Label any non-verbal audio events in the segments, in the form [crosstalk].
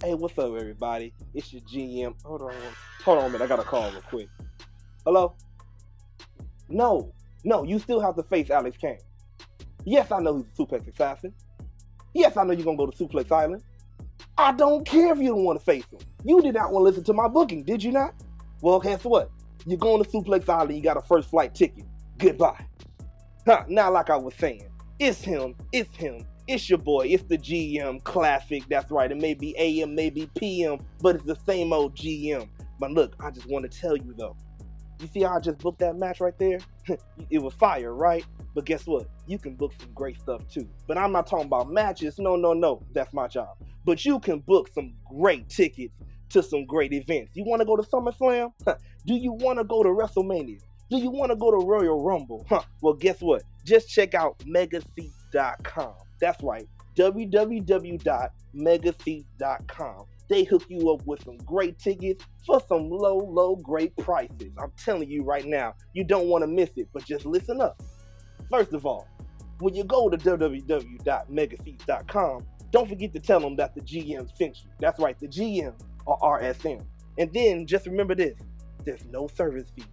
Hey, what's up, everybody? It's your GM. Hold on, hold on a minute. I got a call real quick. Hello? No, no, you still have to face Alex Kane. Yes, I know he's a suplex assassin. Yes, I know you're gonna go to Suplex Island. I don't care if you don't want to face him. You did not want to listen to my booking, did you not? Well, guess what? You're going to Suplex Island. You got a first flight ticket. Goodbye. Huh, now, like I was saying, it's him. It's him. It's your boy. It's the GM Classic. That's right. It may be AM, maybe PM, but it's the same old GM. But look, I just want to tell you though. You see how I just booked that match right there? [laughs] it was fire, right? But guess what? You can book some great stuff too. But I'm not talking about matches. No, no, no. That's my job. But you can book some great tickets to some great events. You want to go to SummerSlam? Do you want to go to WrestleMania? Do you want to go to Royal Rumble? Huh. Well, guess what? Just check out megaseats.com. That's right, www.megaseats.com. They hook you up with some great tickets for some low, low, great prices. I'm telling you right now, you don't want to miss it, but just listen up. First of all, when you go to www.megaseats.com, don't forget to tell them that the GM sent you. That's right, the GM or RSM. And then just remember this there's no service fees.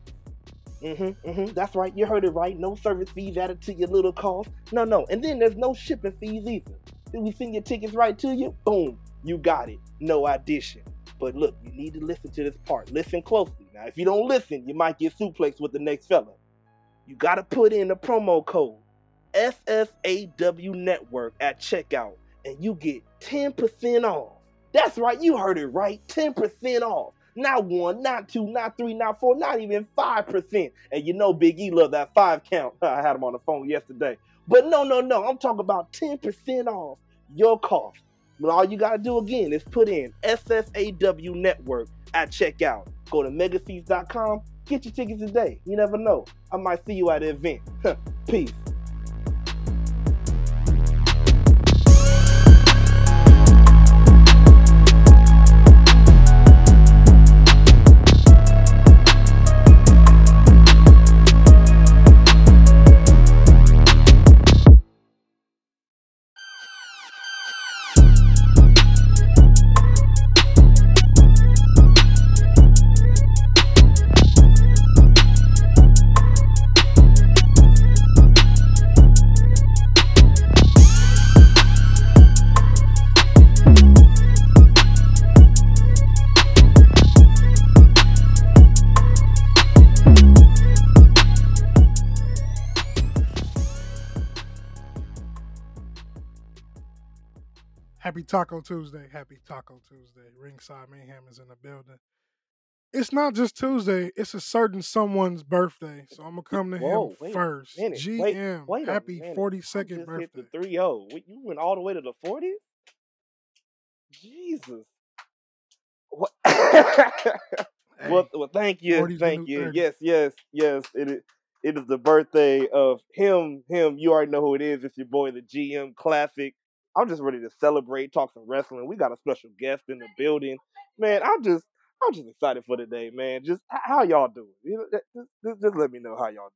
Mm-hmm, mm-hmm. That's right. You heard it right. No service fees added to your little cost. No, no. And then there's no shipping fees either. Then we send your tickets right to you. Boom. You got it. No addition. But look, you need to listen to this part. Listen closely. Now, if you don't listen, you might get suplexed with the next fella. You got to put in the promo code SSAW Network at checkout, and you get 10% off. That's right. You heard it right. 10% off. Not one, not two, not three, not four, not even 5%. And you know Big E loved that five count. [laughs] I had him on the phone yesterday. But no, no, no. I'm talking about 10% off your cost. But all you got to do again is put in SSAW Network at checkout. Go to megaseats.com. Get your tickets today. You never know. I might see you at the event. [laughs] Peace. Taco Tuesday. Happy Taco Tuesday. Ringside Mayhem is in the building. It's not just Tuesday, it's a certain someone's birthday. So I'm gonna come to Whoa, him first. minute. GM, Wait, wait happy 42nd birthday. hit the 3 0. You went all the way to the 40s? Jesus. What? [coughs] Hey, well, well, thank you, thank you. 30. Yes, yes, yes. It is. It is the birthday of him. Him. You already know who it is. It's your boy, the GM Classic. I'm just ready to celebrate, talk some wrestling. We got a special guest in the building, man. I'm just, I'm just excited for the day, man. Just how y'all doing? You know, just, just, just let me know how y'all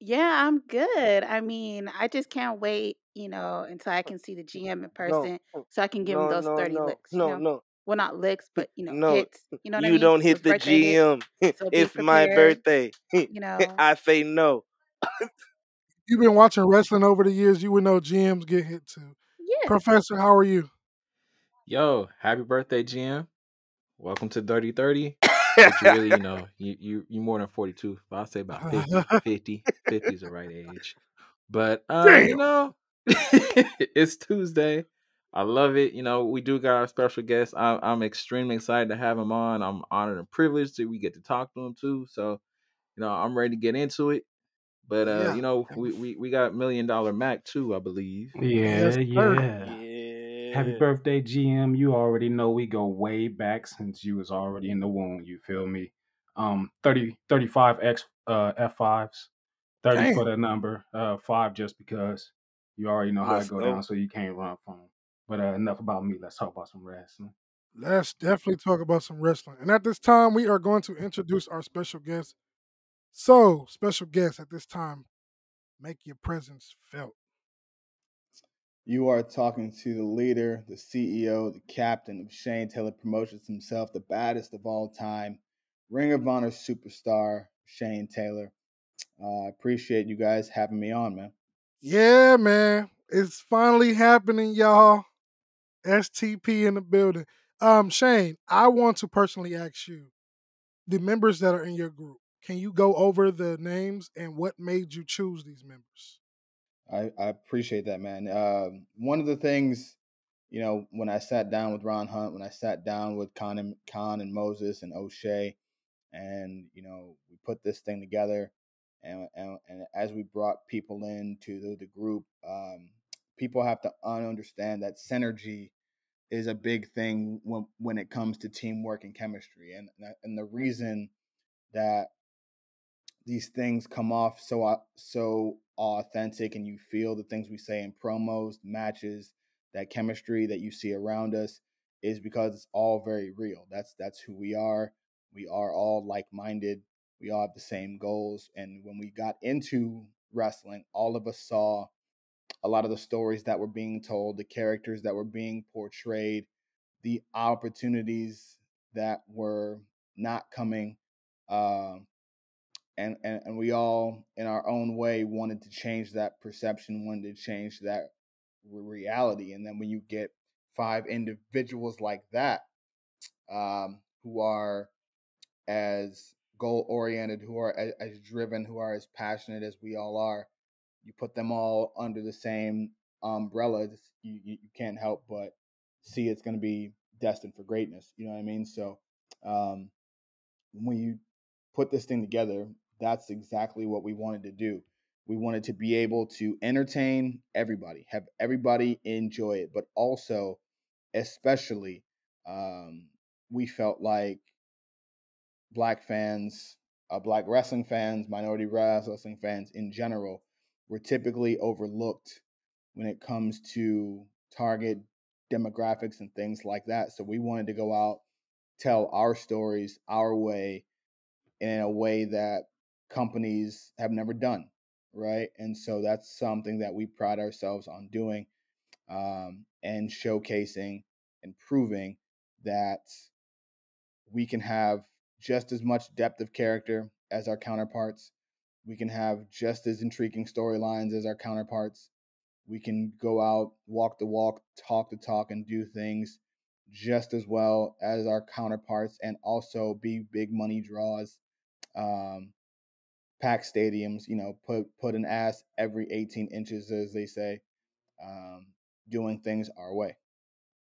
Yeah, I'm good. I mean, I just can't wait, you know, until I can see the GM in person No, so I can give him those no, 30 no, licks, you no, know? no, Well, not licks, but, you know, no. hits. You know what I You mean? don't hit the birthday hits. GM. [laughs] So be It's my birthday. [laughs] you know. I say no. [laughs] You've been watching wrestling over the years, you would know GMs get hit too. Yeah. Professor, how are you? Yo, happy birthday, GM. Welcome to Dirty 30. But you really, you [laughs] know, you you you're more than 42. But I'll say about 50. [laughs] 50. 50 is the right age. But uh, you know, [laughs] it's Tuesday. I love it. You know, we do got our special guest. I'm I'm extremely excited to have him on. I'm honored and privileged that we get to talk to him too. So, you know, I'm ready to get into it. But uh, Yeah. you know, we, bef- we we got Million Dollar Mac too, I believe. yes, Yeah, yeah. Happy birthday, GM. You already know we go way back since you was already in the womb, you feel me? Um 30 35 X uh F5s. 30 for Damn. the number, uh 5 just because you already know how Let's it go go. down so you can't run from 'em. But uh enough about me. Let's talk about some wrestling. Let's definitely talk about some wrestling. And at this time, we are going to introduce our special guest. So, special guest at this time, make your presence felt. You are talking to the leader, the CEO, the captain of Shane Taylor Promotions himself, the baddest of all time, Ring of Honor superstar, Shane Taylor. I uh, appreciate you guys having me on, man. Yeah, man. It's finally happening, y'all. STP in the building. Um, Shane, I want to personally ask you the members that are in your group. Can you go over the names and what made you choose these members? I, I appreciate that, man. Uh, one of the things, you know, when I sat down with Ron Hunt, when I sat down with Kaun and, Kaun and Moses and O'Shay, and you know, we put this thing together, and and, and as we brought people into the, the group, um, people have to understand that synergy is a big thing when when it comes to teamwork and chemistry, and and the reason that these things come off so so authentic and you feel the things we say in promos, matches, that chemistry that you see around us is because it's all very real. That's that's who we are. We are all like-minded. We all have the same goals and when we got into wrestling, all of us saw a lot of the stories that were being told, the characters that were being portrayed, the opportunities that were not coming uh, and, and and we all in our own way wanted to change that perception wanted to change that reality and then when you get five individuals like that um, who are as goal oriented who are as, as driven who are as passionate as we all are you put them all under the same umbrella you, you, you can't help but see it's going to be destined for greatness you know what i mean? So um, when you put this thing together that's exactly what we wanted to do. We wanted to be able to entertain everybody, have everybody enjoy it, but also, especially, um, we felt like black fans, uh, black wrestling fans, minority wrestling fans in general, were typically overlooked when it comes to target demographics and things like that. So we wanted to go out, tell our stories our way, in a way that companies have never done, right? And so that's something that we pride ourselves on doing um, and showcasing and proving that we can have just as much depth of character as our counterparts. We can have just as intriguing storylines as our counterparts. We can go out, walk the walk, talk the talk, and do things just as well as our counterparts and also be big money draws um, pack stadiums, you know, put put an ass every 18 inches, as they say, um, doing things our way.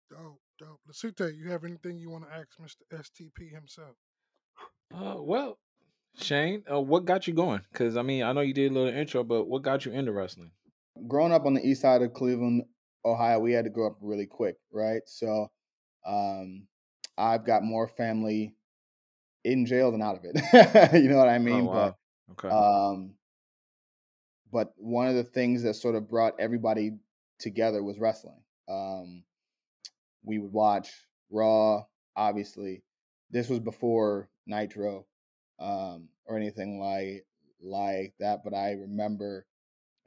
Dope, dope. Lasute, you have anything you want to ask Mr. STP himself? Uh, well, Shane, uh, what got you going? Because I mean, I know you did a little intro, but what got you into wrestling? Growing up on the east side of Cleveland, Ohio, we had to grow up really quick, right? So, um, I've got more family in jail than out of it. [laughs] you know what I oh, mean? Oh, wow. Okay. Um, but one of the things that sort of brought everybody together was wrestling. Um, we would watch Raw, obviously. This was before Nitro um, or anything like like that. But I remember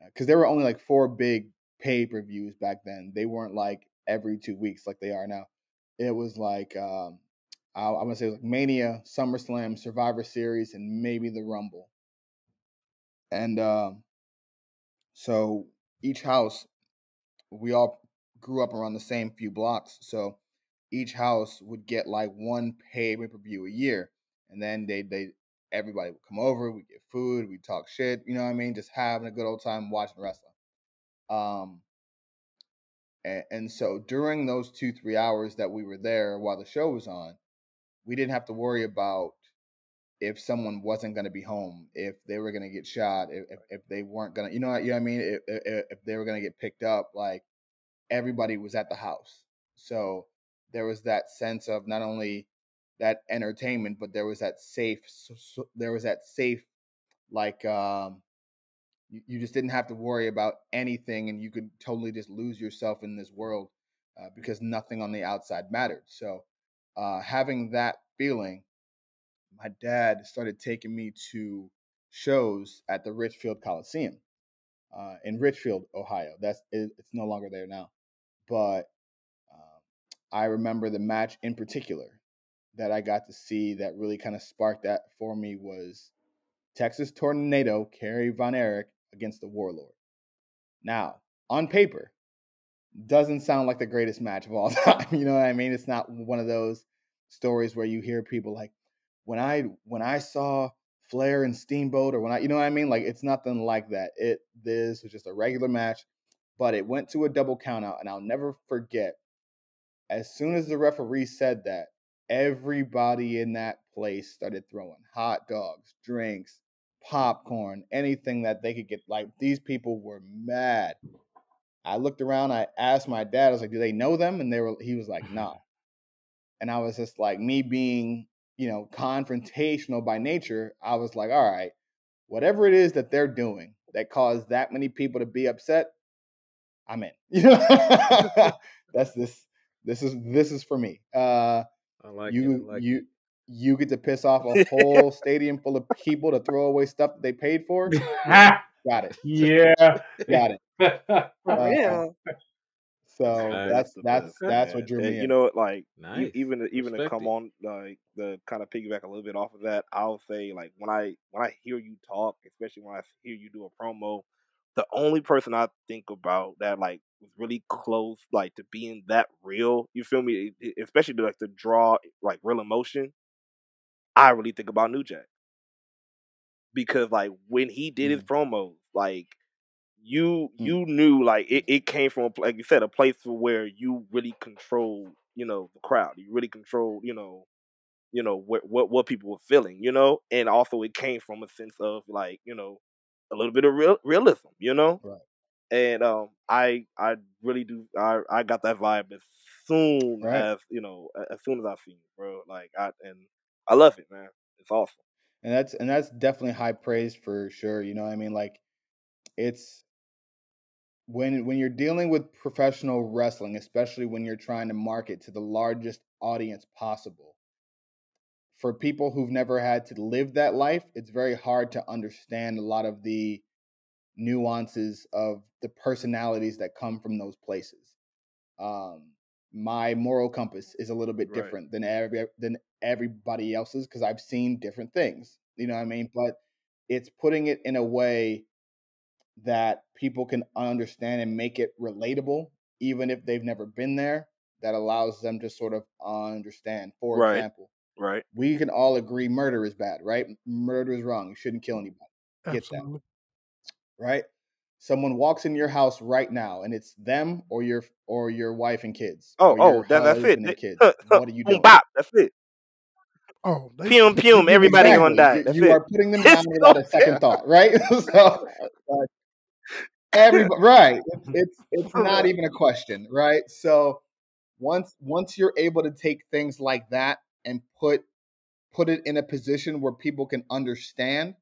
because uh, there were only like four big pay per views back then. They weren't like every two weeks like they are now. It was like um, I, I'm gonna say like Mania, SummerSlam, Survivor Series, and maybe the Rumble. And um, so each house, we all grew up around the same few blocks. So each house would get like one pay per view a year. And then they they everybody would come over, we get food, we talk shit, you know what I mean? Just having a good old time watching wrestling. Um and so during those two, three hours that we were there while the show was on, we didn't have to worry about if someone wasn't going to be home, if they were going to get shot, if, if, if they weren't going to, you know, you know what I mean? If, if, if they were going to get picked up, like everybody was at the house. So there was that sense of not only that entertainment, but there was that safe, so, so there was that safe, like, um, you, you just didn't have to worry about anything and you could totally just lose yourself in this world uh, because nothing on the outside mattered. So uh, having that feeling my dad started taking me to shows at the Richfield Coliseum. uh, in Richfield, Ohio. That's it, it's no longer there now, but um, I remember the match in particular that I got to see that really kind of sparked that for me was Texas Tornado Kerry Von Erich against the Warlord. Now, on paper, doesn't sound like the greatest match of all [laughs] time. You know what I mean? It's not one of those stories where you hear people like when I when I saw Flair and Steamboat or when I you know what I mean? Like it's nothing like that. It this was just a regular match, but it went to a double count out and I'll never forget as soon as the referee said that, everybody in that place started throwing hot dogs, drinks, popcorn, anything that they could get. Like these people were mad. I looked around. I asked my dad. I was like, "Do they know them?" And they were. He was like, "No." And I was just like, me being, you know, confrontational by nature. I was like, "All right, whatever it is that they're doing that caused that many people to be upset, I'm in." [laughs] You know, [laughs] that's this. This is this is for me. Uh, I like you it. Like you you get to piss off a [laughs] whole stadium full of people to throw away stuff that they paid for. Got it. yeah. Got it. Uh, real. So Nice. that's that's that's what drew And me You know, like Nice. even even to come on like the kind of piggyback a little bit off of that, I'll say like when I when I hear you talk, especially when I hear you do a promo, the only person I think about that like was really close, like to being that real. You feel me? Especially to, like to draw like real emotion. I really think about New Jack because like when he did his mm. promos, like you Mm. you knew like it, it came from a like you said a place where you really controlled you know the crowd you really controlled you know you know what what what people were feeling you know and also it came from a sense of like you know a little bit of real realism you know Right. and um i i really do i i got that vibe as soon Right. as you know as soon as i seen it bro like i and i love it man it's awesome and that's and that's definitely high praise for sure. You know what I mean? Like it's when when you're dealing with professional wrestling, especially when you're trying to market to the largest audience possible. For people who've never had to live that life, it's very hard to understand a lot of the nuances of the personalities that come from those places. Um, my moral compass is a little bit Right. different than every than everybody else's because I've seen different things. You know what I mean? But it's putting it in a way that people can understand and make it relatable, even if they've never been there. That allows them to sort of understand. For Right. example, right we can all agree murder is bad, right? Murder is wrong. You shouldn't kill anybody, Get that. Absolutely. right? Someone walks in your house right now, and it's them or your or your wife and kids. oh oh that, that's it They- kids. huh, [laughs] huh, What are you doing? bop that's it Oh, they, Pum [laughs] pum, everybody Exactly. gonna die. You- That's you are putting them [laughs] down without a second thought, right? so, like, everybody, [laughs] right? It's, it's it's not even a question, right? So once once you're able to take things like that and put put it in a position where people can understand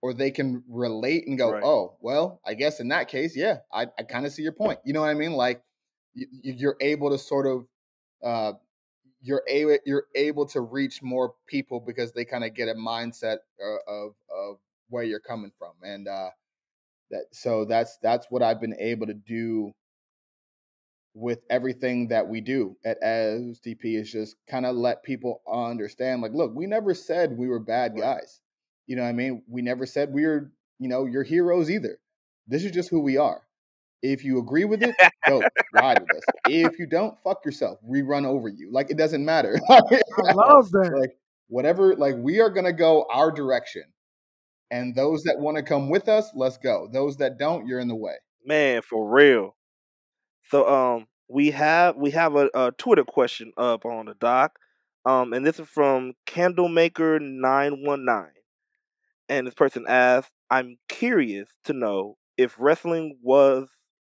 or they can relate and go, Right. oh, well, I guess in that case, yeah, I, I kind of see your point. You know what I mean? Like you, you're able to sort of uh, you're able you're able to reach more people because they kind of get a mindset uh, of of where you're coming from and uh that so that's that's what I've been able to do with everything that we do at STP is just kind of let people understand like look we never said we were bad guys. You know what I mean? We never said we were you know your heroes either. This is just who we are. If you agree with it go [laughs] ride with us. If you don't fuck yourself. We run over you. Like it doesn't matter. [laughs] I love that. like whatever like we are going to go our direction and those that want to come with us let's go those that don't you're in the way Man, for real. So um we have we have a, a Twitter question up on the doc. Um and this is from Candlemaker919. And this person asks, I'm curious to know if wrestling was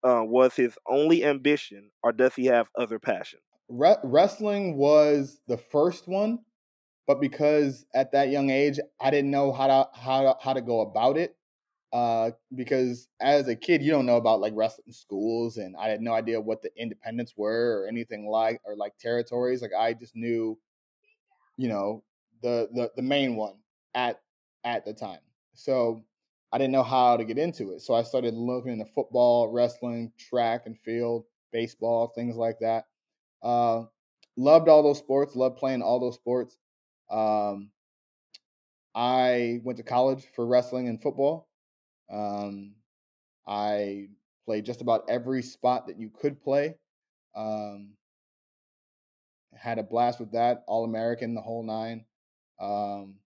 uh, was his only ambition or does he have other passions? Re- wrestling was the first one but because at that young age i didn't know how to how to, how to go about it uh because as a kid you don't know about like wrestling schools and i had no idea what the independents were or anything like or like territories like i just knew you know the the, the main one at at the time so I didn't know how to get into it. So I started looking into football, wrestling, track and field, baseball, things like that. Uh, loved all those sports, loved playing all those sports. Um, I went to college for wrestling and football. Um, I played just about every spot that you could play. Um, had a blast with that, All American, the whole nine. Um,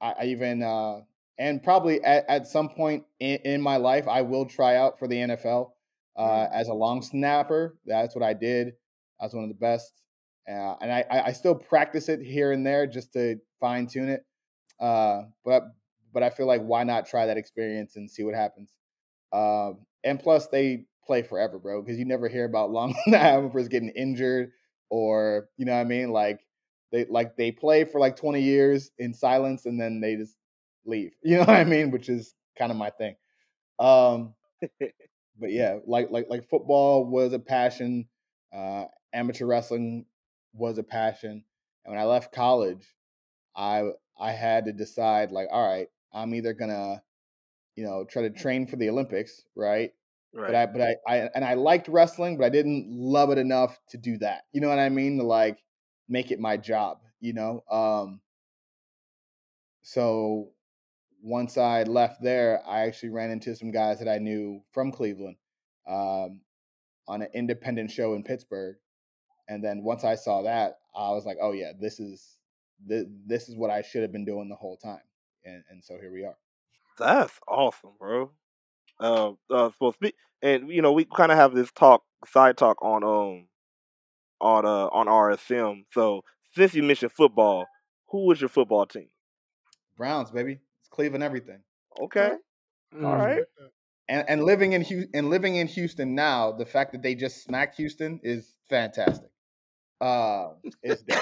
I, I even uh, and probably at, at some point in, in, my life, I will try out for the NFL uh, mm. as a long snapper. That's what I did. I was one of the best, uh, and I, I still practice it here and there just to fine tune it. Uh, but but I feel like why not try that experience and see what happens. Um, and plus, they play forever, bro, because you never hear about long [laughs] snappers getting injured or you know what I mean, like they like they play for like 20 years in silence and then they just leave. [laughs] You know what I mean? Which is kind of my thing. Um, [laughs] but yeah, like like like football was a passion. Uh, amateur wrestling was a passion. And when I left college, I I had to decide like, all right, I'm either gonna, you know, try to train for the Olympics, right? Right. But I but I, I and I liked wrestling, but I didn't love it enough to do that. You know what I mean? To like make it my job, you know? Um so once I left there, I actually ran into some guys that I knew from Cleveland um, on an independent show in Pittsburgh. And then once I saw that, I was like, oh yeah, this is this, this is what I should have been doing the whole time. And and so here we are. That's awesome, bro. Uh, uh, so speak, and you know, we kind of have this talk, side talk on um, on uh, on RSM. So since you mentioned football, who was your football team? Browns, baby. It's Cleveland everything. Okay. Mm. All right. And and living in Houston, and living in Houston now, the fact that they just smacked Houston is fantastic. Uh, it's [laughs]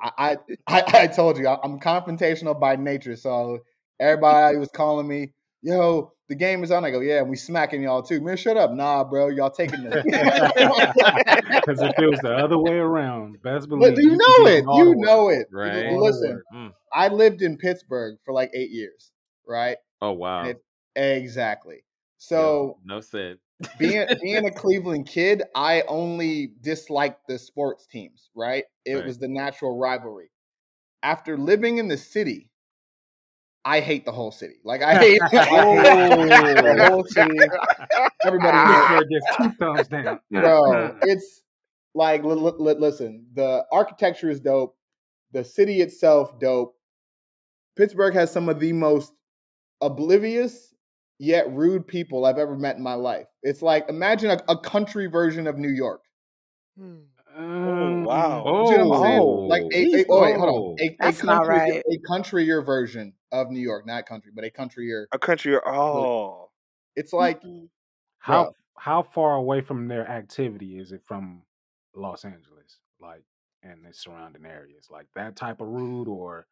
I, I I told you I'm confrontational by nature, so everybody was calling me, "Yo, the game is on." I go, "Yeah, and we smacking y'all too." Man, shut up, nah, bro, y'all taking this [laughs] because [laughs] it feels the other way around. Best believe. But you know it. You know it. Right. Listen, mm. I lived in Pittsburgh for like eight years, right? Oh wow. It, exactly. So no said. Being [laughs] being a Cleveland kid, I only disliked the sports teams, right? It right. was the natural rivalry. After living in the city, I hate the whole city. Like I hate, I hate the [laughs] oh. whole city. Everybody gets [laughs] two thumbs down. Bro, it's like l- l- listen, the architecture is dope. The city itself dope. Pittsburgh has some of the most oblivious yet rude people I've ever met in my life. It's like imagine a, a country version of New York. Hmm. Oh wow! Oh, you know what I'm saying? Like a, a, oh wait, hold on. A, That's a country, right. a countryer version of New York, not country, but a countryer. A countryer. Oh, it's like how bro. how far away from their activity is it from Los Angeles, like and the surrounding areas, like that type of rude or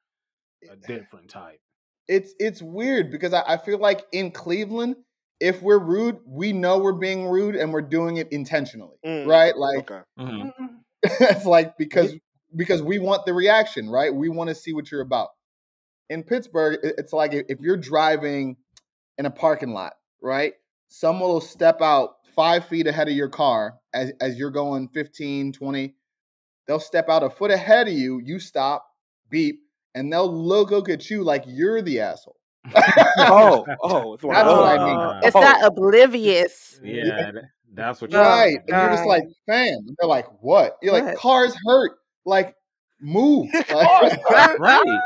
a different type? It's it's weird because I, I feel like in Cleveland, if we're rude, we know we're being rude and we're doing it intentionally, mm. right? Like okay. mm-hmm. [laughs] it's like because because we want the reaction, right? We want to see what you're about. In Pittsburgh, it's like if you're driving in a parking lot, right? Someone will step out five feet ahead of your car as, as you're going 15, 20. They'll step out a foot ahead of you. You stop, beep, and they'll look, look at you like you're the asshole. [laughs] oh, oh, that's what I mean. It's oh. not oblivious. Yeah, that's what you're right. And you're just like, fam. They're like, what? You're what? like, cars hurt. Like, move. [laughs] [laughs] right.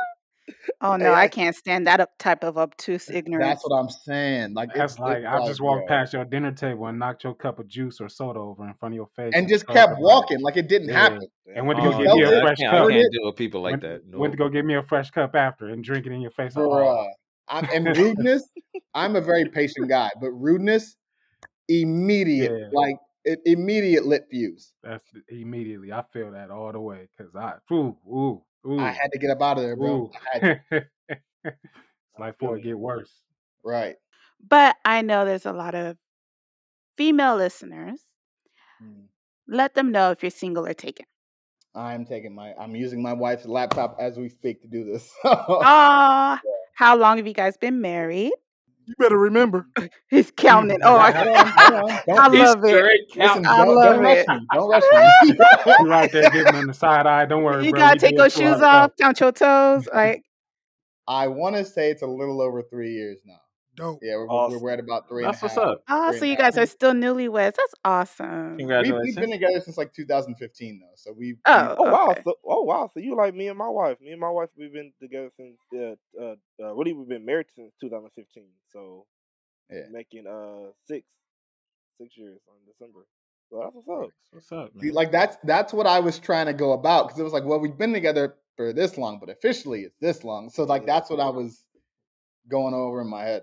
Oh no, I can't stand that type of obtuse ignorance. That's what I'm saying. Like that's it's, like it's I just walked past your dinner table and knocked your cup of juice or soda over in front of your face, and just kept walking like it didn't yeah. happen. And went to go uh, get me a fresh cup. I can't deal with people like went, that. No. Went to go get me a fresh cup after and drink it in your face. Bruh. I'm, and rudeness, I'm a very patient guy, but rudeness, immediate, yeah. like it, immediate lit fuse. That's immediately. I feel that all the way because I, ooh, ooh, ooh. I had to get up out of there, bro. it's like for it get worse. Right. But I know there's a lot of female listeners. Mm. Let them know if you're single or taken. I'm taking my. I'm using my wife's laptop as we speak to do this. [laughs] Ah, How long have you guys been married? You better remember. [laughs] He's counting. Oh, I, Hold on, hold on. Don't- [laughs] I love it. Listen. I don't, love [laughs] don't rush it. me. Don't rush me. You right there giving them the side eye. Don't worry, You bro. gotta we take do those shoes off, count your toes. Like, I want to say it's a little over three years now. Dope. Yeah, we're, we're, we're at about three and a That's what's half. up. oh, Three so you a half. guys are still newlyweds. That's awesome. We've, Congratulations. we've been together since like 2015 though, so we've. Oh, Oh wow! okay. So, oh wow! So you like me and my wife? Me and my wife, we've been together since uh, uh, uh really we've been married since 2015. So Yeah. making uh six six years on December. So that's what's up. What's up, See, man? like that's that's what I was trying to go about because it was like, well, we've been together for this long, but officially it's this long. So like Yeah. that's what I was going over in my head.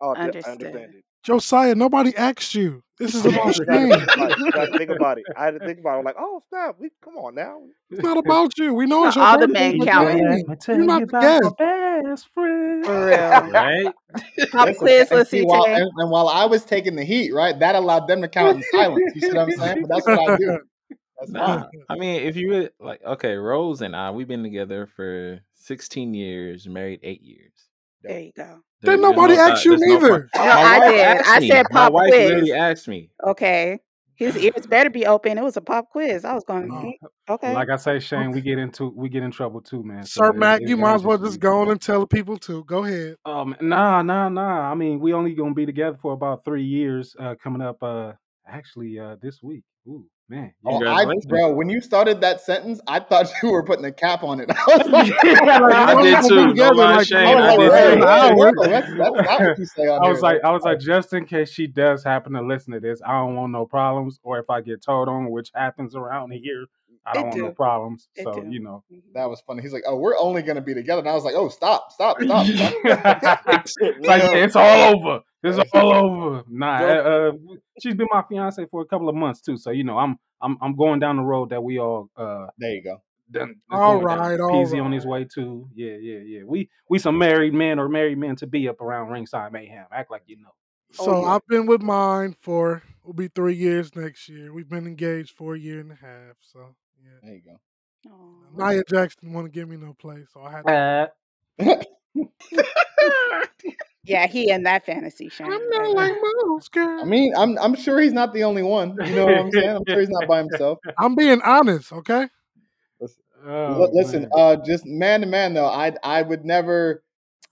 Oh, I understand it. Josiah, nobody asked you. This is [laughs] about You gotta Shane. think about it. Think about it. I had to [laughs] think about it. I'm like, oh snap! We come on now. It's not about you. We know Not it's your all the birthday, men but counting. dang, Let me tell You're you not the guest. my best friend. For [laughs] real. right? Pop Listen, quiz. Let's see, see while, today. and, and while I was taking the heat, right, that allowed them to count in silence. You see what I'm saying? But that's what I do. That's Nah, fine. I mean, if you really like, okay, Rose and I, we've been together for 16 years, married eight years. There you go. Didn't There's nobody no- ask you there's no- neither. No, I did. I me. said pop quiz. My wife quiz. literally asked me. Okay. His ears better be open. It was a pop quiz. I was going. "Mm, okay. Like I say, [laughs] Shane, we get into we get in trouble too, man. So Sir it- Mac, it you might as well just go on and tell the people too. Go ahead. Um, nah, nah, nah. I mean, we only gonna be together for about three years. Uh, coming up, uh, actually, uh, this week. Ooh, man. Oh, I, bro, when you started that sentence, I thought [laughs] you were putting a cap on it. [laughs] I was [laughs] like, I did too. No like Shane. I was I like, did hey, too. an hey, hour. whoa, that's, that's not what you say on I was like, I was like, just in case she does happen to listen to this, I don't want no problems. Or if I get told on, which happens around here, I don't want no problems. It So do. you know, that was funny. He's like, oh, we're only gonna be together, and I was like, oh, stop, stop, [laughs] stop. stop. it's [laughs] like it's all over. It's all over. Nah, uh, uh, she's been my fiance for a couple of months too. So you know, I'm I'm I'm going down the road that we all uh There you go. done. All going down. right, on his way too. Yeah, yeah, yeah. We we some married men or married men to be up around ringside mayhem. Act like you know. Oh, So yeah. I've been with mine for will be three years next year. We've been engaged for a year and a half. So yeah. There you go. Aw. Nia Jackson want to give me no play, so I had to. Uh, [laughs] Yeah, he in that fantasy, Shane. I'm not like most girl. I mean, I'm I'm sure he's not the only one. You know what I'm saying? I'm sure he's not by himself. [laughs] I'm being honest, okay? oh, Listen, man. uh, just man to man though, I I would never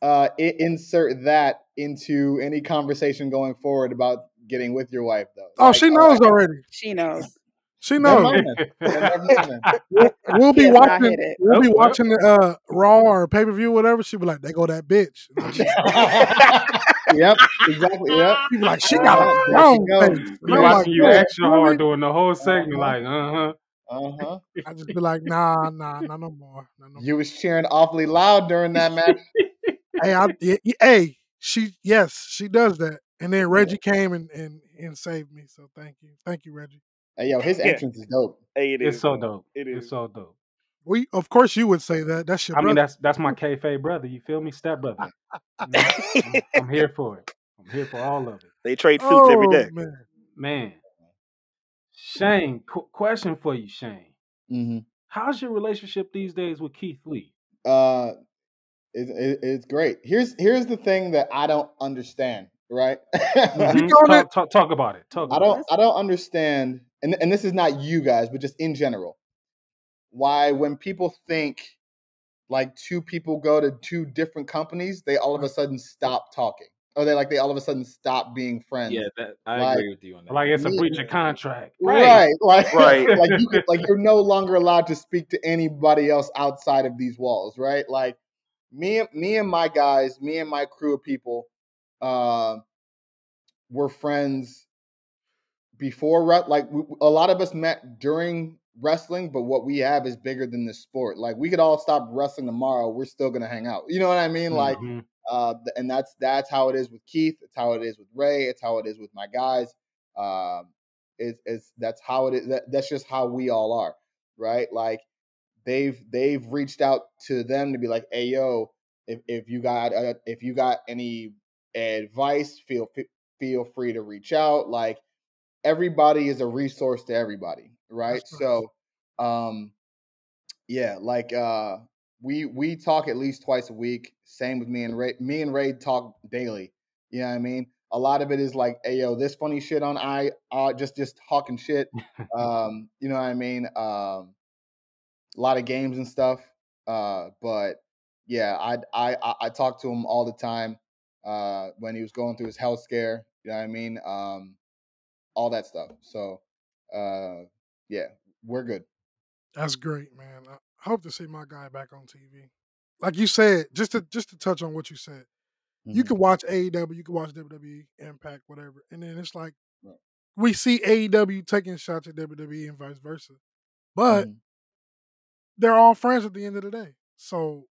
uh I- insert that into any conversation going forward about getting with your wife though. Oh, Like, she uh, knows already. She knows. She knows. mind then. Then never. We'll, we'll be has watching. it. We'll be watching the uh, Raw or pay per view, whatever. She'll be like, "They go that bitch." And I'll be- [laughs] yep, exactly. Yep. She'll be like, "She got Uh, a there she face." Be I'm like, watching you "Yeah, extra really?" hard during the whole segment, Uh-huh. like, uh huh. Uh huh. I just be like, "Nah, nah, nah, no more, nah, no more." You was cheering awfully loud during that match. [laughs] Hey, I, y- y- hey, she, yes, she does that. And then Reggie came and, and and saved me. So thank you, thank you, Reggie. Hey, yo, his Yeah. entrance is dope. Hey, it It's is. so dope. It is It's so dope. We, of course, you would say that. That's your I mean, that's that's my [laughs] kayfabe brother. You feel me, step brother. I'm, [laughs] I'm here for it. I'm here for all of it, they trade suits every oh day. man, man. Shane, qu- question for you, Shane. hmm How's your relationship these days with Keith Lee? Uh, it, it, it's great. Here's here's the thing that I don't understand. Right. [laughs] Mhm. Talk, talk, talk about it. Talk I don't it. I don't understand, and and this is not you guys, but just in general, why when people think like two people go to two different companies, they all of a sudden stop talking, or they like they all of a sudden stop being friends. Yeah, that I Like- agree with you on that. Like it's a Me- breach of contract. Right, like Right. [laughs] like you could, like [laughs] you're no longer allowed to speak to anybody else outside of these walls, right? Like me, and me and my guys, me and my crew of people, uh, were friends before. Like a lot of us met during wrestling, but what we have is bigger than this sport. Like we could all stop wrestling tomorrow, we're still gonna hang out. You know what I mean? Like Mhm. uh, and that's that's how it is with Keith. It's how it is with Ray. It's how it is with my guys. Um, it's, it's that's how it is. That, that's just how we all are, right? Like they've they've reached out to them to be like, hey yo, if if you got uh, if you got any advice, feel feel free to reach out. Like everybody is a resource to everybody, right? So, um, yeah, like uh, we we talk at least twice a week. Same with me and Ray. Me and Ray talk daily. You know what I mean? A lot of it is like, hey yo, this funny shit on I uh just just talking shit. [laughs] Um, you know what I mean? Um a lot of games and stuff. Uh, but yeah, I I I talk to him all the time. Uh, when he was going through his health scare, you know what I mean? Um, all that stuff. So, uh, yeah, we're good. That's great, man. I hope to see my guy back on TV. Like you said, just to just to touch on what you said, you Mhm. can watch AEW, you can watch WWE, Impact, whatever, and then it's like Right. we see AEW taking shots at WWE and vice versa, but Mhm. they're all friends at the end of the day. So,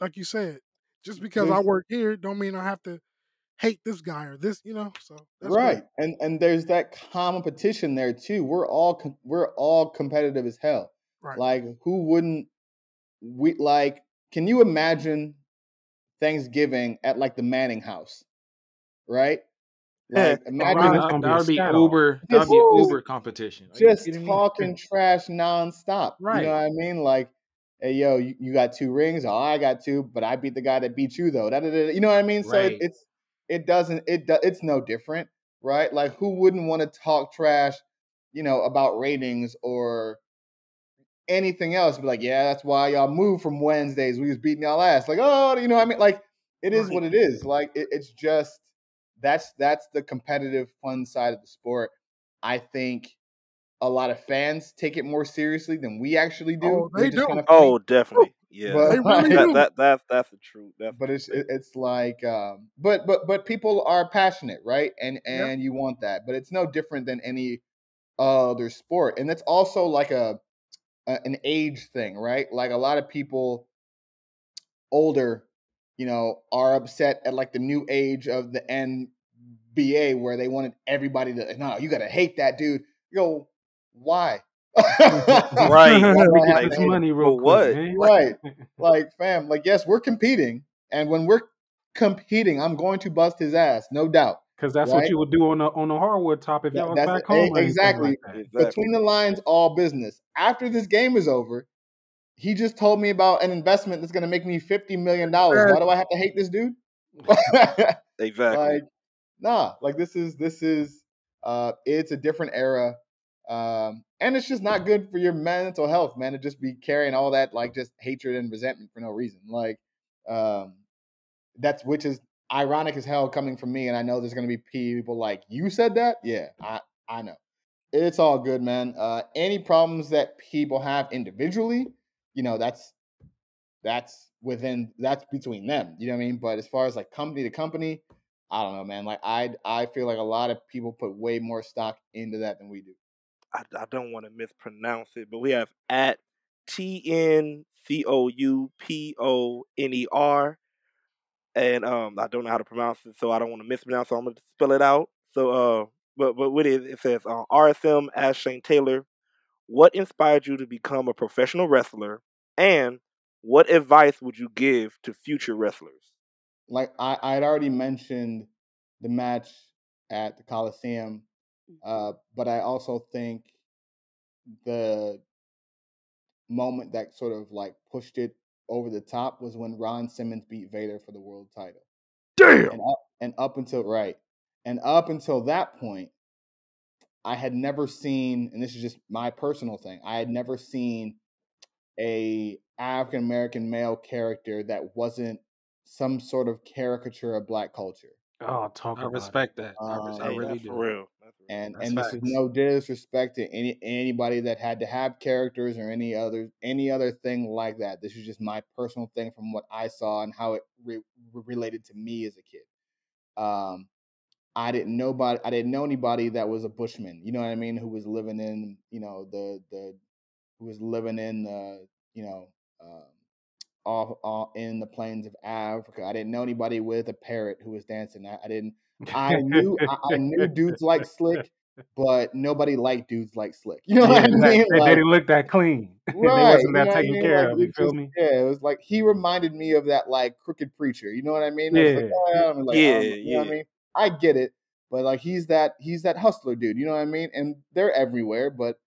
like you said, just because I work here, don't mean I have to hate this guy or this, you know. So that's great. right and and there's that competition there too we're all we're all competitive as hell Right. like who wouldn't we like can you imagine thanksgiving at like the manning house right like Right. imagine That, that would be. Uber. That would be Just- Uber competition. Are just kidding me? talking trash nonstop Right. you know what i mean like hey yo you, you got two rings oh i got two but i beat the guy that beat you though Da-da-da-da. you know what i mean so it, it's it doesn't it do, it's no different right? Like who wouldn't want to talk trash you know about ratings or anything else? Be like yeah that's why y'all moved from wednesdays we was beating y'all ass. Like oh you know what i mean? Like it is what it is. Like it, it's just that's that's the competitive fun side of the sport. I think a lot of fans take it more seriously than we actually do Oh, they do. kinda Oh, definitely. Yeah. But- They really that, do. that that's that's the truth. That's but it's it- it's like um but but but people are passionate right and Yep. and you want that but it's no different than any other sport and it's also like a, a an age thing right like a lot of people older you know are upset at like the new age of the nba where they wanted everybody to no you gotta hate that dude Yo, why Right. [laughs] Let Like, this money real for quick, what? man. right [laughs] like fam like yes we're competing and when we're competing i'm going to bust his ass no doubt Because that's what you would do on the on the hardwood top if That- y'all was back it. home. Exactly. Like. Exactly. between the lines all business after this game is over he just told me about an investment that's going to make me 50 million dollars why do i have to hate this dude [laughs] Exactly. like nah like this is this is uh it's a different era um and it's just not good for your mental health man to just be carrying all that like just hatred and resentment for no reason like um that's which is ironic as hell coming from me and i know there's to be people like you said that? Yeah i i know. It's all good man. Uh any problems that people have individually you know that's that's within that's between them you know what i mean? But as far as like company to company i don't know man like i i feel like a lot of people put way more stock into that than we do I, I don't want to mispronounce it, but we have at T N C O U P O N E R, and um, I don't know how to pronounce it, so I don't want to mispronounce. So I'm gonna spell it out. So, uh, but but what it is, it says uh, RSM as Shane Taylor. What inspired you to become a professional wrestler, and what advice would you give to future wrestlers? like I I had already mentioned the match at the Coliseum, uh, but I also think the moment that sort of like pushed it over the top was when Ron Simmons beat Vader for the world title. Damn. And up and up until right, and up until that point, I had never seen, and this is just my personal thing, I had never seen a African American male character that wasn't some sort of caricature of black culture. Oh, talk I about respect that. I, Um, res- I Hey, really that's do. for real. And That's and this is no disrespect to any anybody that had to have characters or any other any other thing like that. This is just my personal thing from what I saw and how it re- re- related to me as a kid. Um, I didn't know about I didn't know anybody that was a bushman. You know what I mean? Who was living in you know the the who was living in the you know um, off, off in the plains of Africa. I didn't know anybody with a parrot who was dancing. I, I didn't. I knew I, I knew dudes like Slick, [laughs] but nobody liked dudes like Slick. [laughs] You know yeah, what I that- mean? they, didn't look that clean. [laughs] Right. they wasn't you know that what I taken mean? care Like, of. You feel just- me? Yeah, it was like he reminded me of that like crooked preacher. You know what I mean? I like, Yeah. oh, yeah, I'm like, Yeah, um, you know what. I mean? I get it, but like he's that he's that hustler dude. You know what I mean? And they're everywhere, but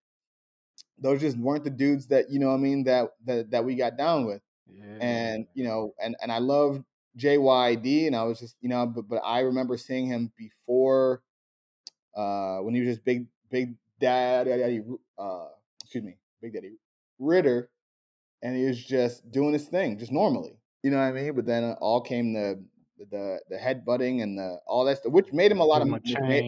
those just weren't the dudes that you know what I mean that that that we got down with. Yeah. and you know, and and I love JYD, and I was just you know, but but I remember seeing him before, uh, when he was just big big daddy, uh, excuse me, big daddy Ritter, and he was just doing his thing, just normally, you know what I mean? But then all came the the the headbutting and the all that stuff, which made him a lot of a made-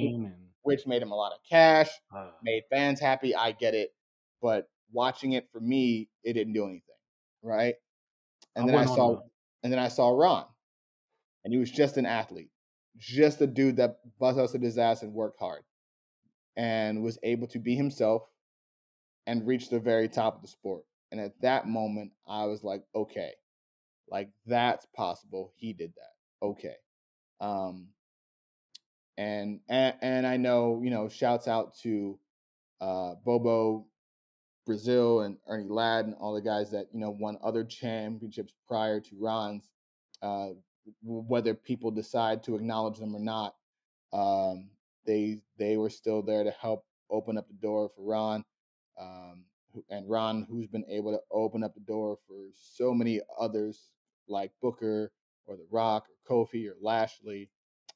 which made him a lot of cash, uh, made fans happy. I get it, but watching it for me, it didn't do anything, right? And I then I saw, and then I saw Ron, and he was just an athlete, just a dude that busted his ass and worked hard, and was able to be himself, and reach the very top of the sport. And at that moment, I was like, okay, like that's possible. He did that. Okay. Um, and and, and I know, you know, shouts out to uh, Bobo Brazil and Ernie Ladd and all the guys that you know won other championships prior to Ron's. Uh, whether people decide to acknowledge them or not, um, they they were still there to help open up the door for Ron. Um, and Ron, who's been able to open up the door for so many others like Booker or The Rock or Kofi or Lashley,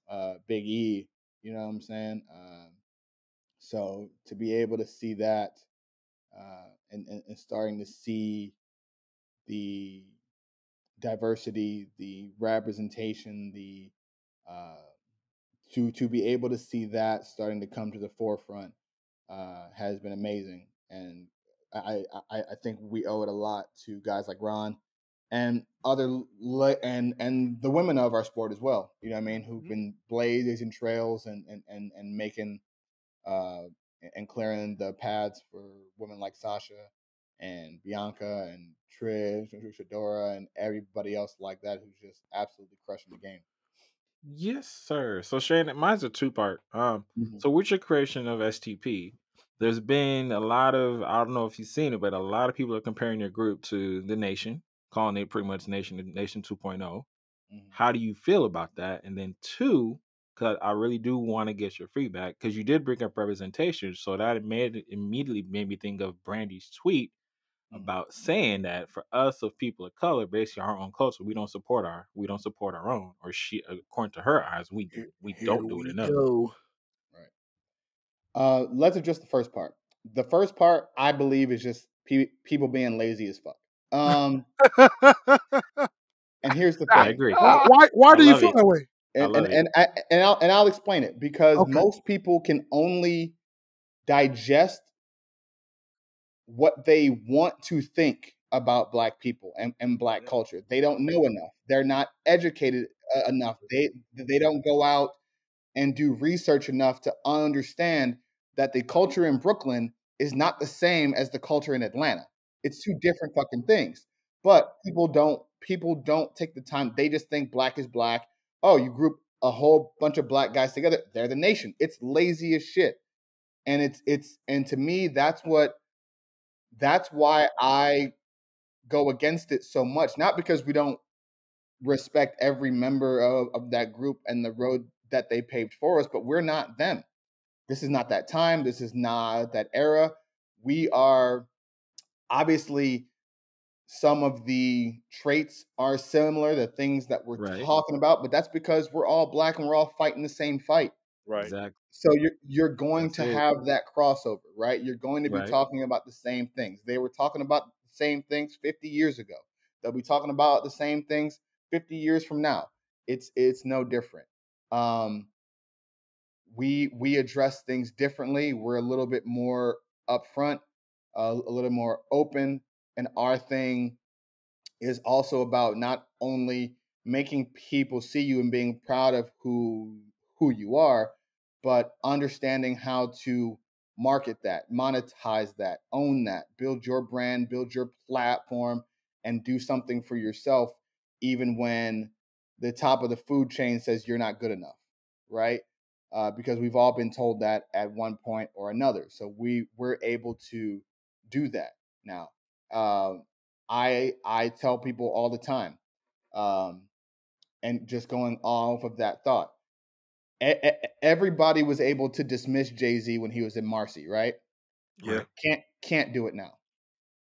uh, Big E. You know what I'm saying? Um, so to be able to see that uh, and, and, and starting to see the diversity, the representation, the uh, to to be able to see that starting to come to the forefront uh, has been amazing, and I, I I think we owe it a lot to guys like Ron and other le- and and the women of our sport as well. You know what I mean? Who've been blazing trails and and and, and making uh, and clearing the paths for women like Sasha and Bianca and Trish and Shadora and everybody else like that who's just absolutely crushing the game. Yes, sir. So Shane, mine's a two part. Um, Mhm. so with your creation of STP, there's been a lot of I don't know if you've seen it, but a lot of people are comparing your group to the Nation, calling it pretty much Nation Nation 2.0. Mhm. How do you feel about that? And then two, because I really do want to get your feedback, because you did bring up representation, so that made immediately made me think of Brandi's tweet. About saying that for us of people of color, basically our own culture, we don't support our we don't support our own, or she according to her eyes, we do we don't do it enough. Uh, let's address the first part. The first part, I believe, is just pe- people being lazy as fuck. Um, [laughs] and here's the thing. I thing. agree. why why I do you feel it. that way? And love and and, I, and I'll and I'll explain it because Okay. most people can only digest what they want to think about black people and, and black culture. They don't know enough. They're not educated uh, enough. They they don't go out and do research enough to understand that the culture in Brooklyn is not the same as the culture in Atlanta. It's two different fucking things. But people don't people don't take the time. They just think black is black. Oh, you group a whole bunch of black guys together. They're the nation. It's lazy as shit. And it's it's and to me that's what that's why I go against it so much. Not because we don't respect every member of, of that group and the road that they paved for us, but we're not them. This is not that time. This is not that era. We are obviously some of the traits are similar, the things that we're Right. talking about, but that's because we're all black and we're all fighting the same fight. Right. Exactly. So you're you're going That's to it. have that crossover, right? You're going to be Right. talking about the same things. They were talking about the same things 50 years ago. They'll be talking about the same things 50 years from now. It's it's no different. Um, we we address things differently. We're a little bit more upfront, uh, a little more open, and our thing is also about not only making people see you and being proud of who who you are, but understanding how to market that, monetize that, own that, build your brand, build your platform, and do something for yourself, even when the top of the food chain says you're not good enough, right? Uh, because we've all been told that at one point or another. So we we're able to do that now. Um, I I tell people all the time, um, and just going off of that thought, everybody was able to dismiss Jay Z when he was in Marcy, right? Yeah. Can't can't do it now.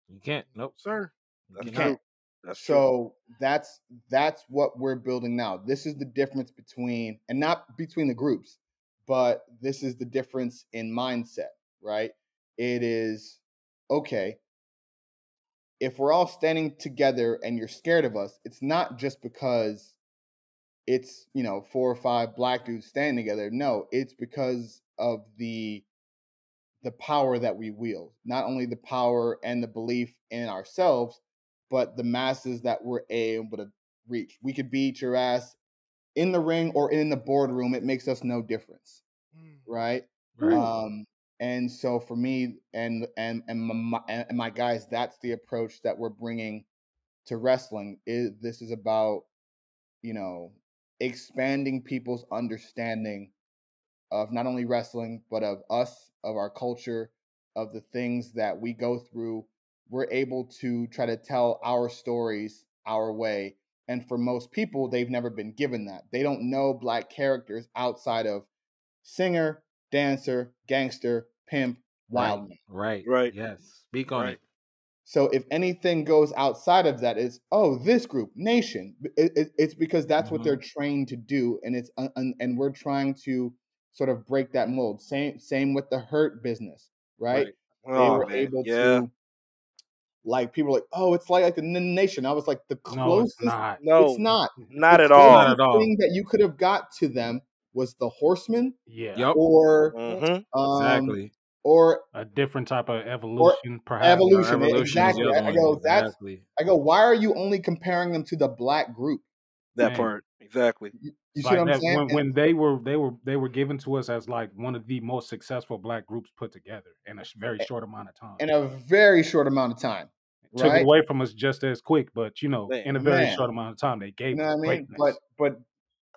You can't. Nope. Sir. You That's You can't. That's true. so that's that's what we're building now. This is the difference between and not between the groups, but this is the difference in mindset, right? It is okay. If we're all standing together and you're scared of us, it's not just because it's, you know, four or five black dudes standing together. No, it's because of the the power that we wield. Not only the power and the belief in ourselves, but the masses that we're able to reach. We could beat your ass in the ring or in the boardroom. It makes us no difference, Mm. right? Right. Um, and so for me and and and my, and my guys, that's the approach that we're bringing to wrestling. Is this is about you know expanding people's understanding of not only wrestling but of us, of our culture, of the things that we go through. We're able to try to tell our stories our way. And for most people, they've never been given that. They don't know black characters outside of singer, dancer, gangster, pimp, wild man. Right. Right. Yes. Speak on Right. it. So if anything goes outside of that, it's oh this group nation. It- it- it's because that's what they're trained to do, and it's un- un- and we're trying to sort of break that mold. Same same with the hurt business, right? Right. They Oh, were man. able yeah. to like people are like oh it's like like the nation. I was like the No, closest. it's not. No, It's not. not The at all. Not at all. Thing that you could have got to them was the horseman Yeah. Yep. or hmm um Exactly. Or A different type of evolution, perhaps. evolution. Evolution exactly. the I go that's Exactly. I go why are you only comparing them to the black group? That Man. part. Exactly. You, you It's see like what I'm saying? when, when they were they were they were given to us as like one of the most successful black groups put together in a very short amount of time. in a very short amount of time. Took right? it away from us just as quick, but you know, Man. in a very Man. short amount of time, they gave You know us what I mean? greatness. But but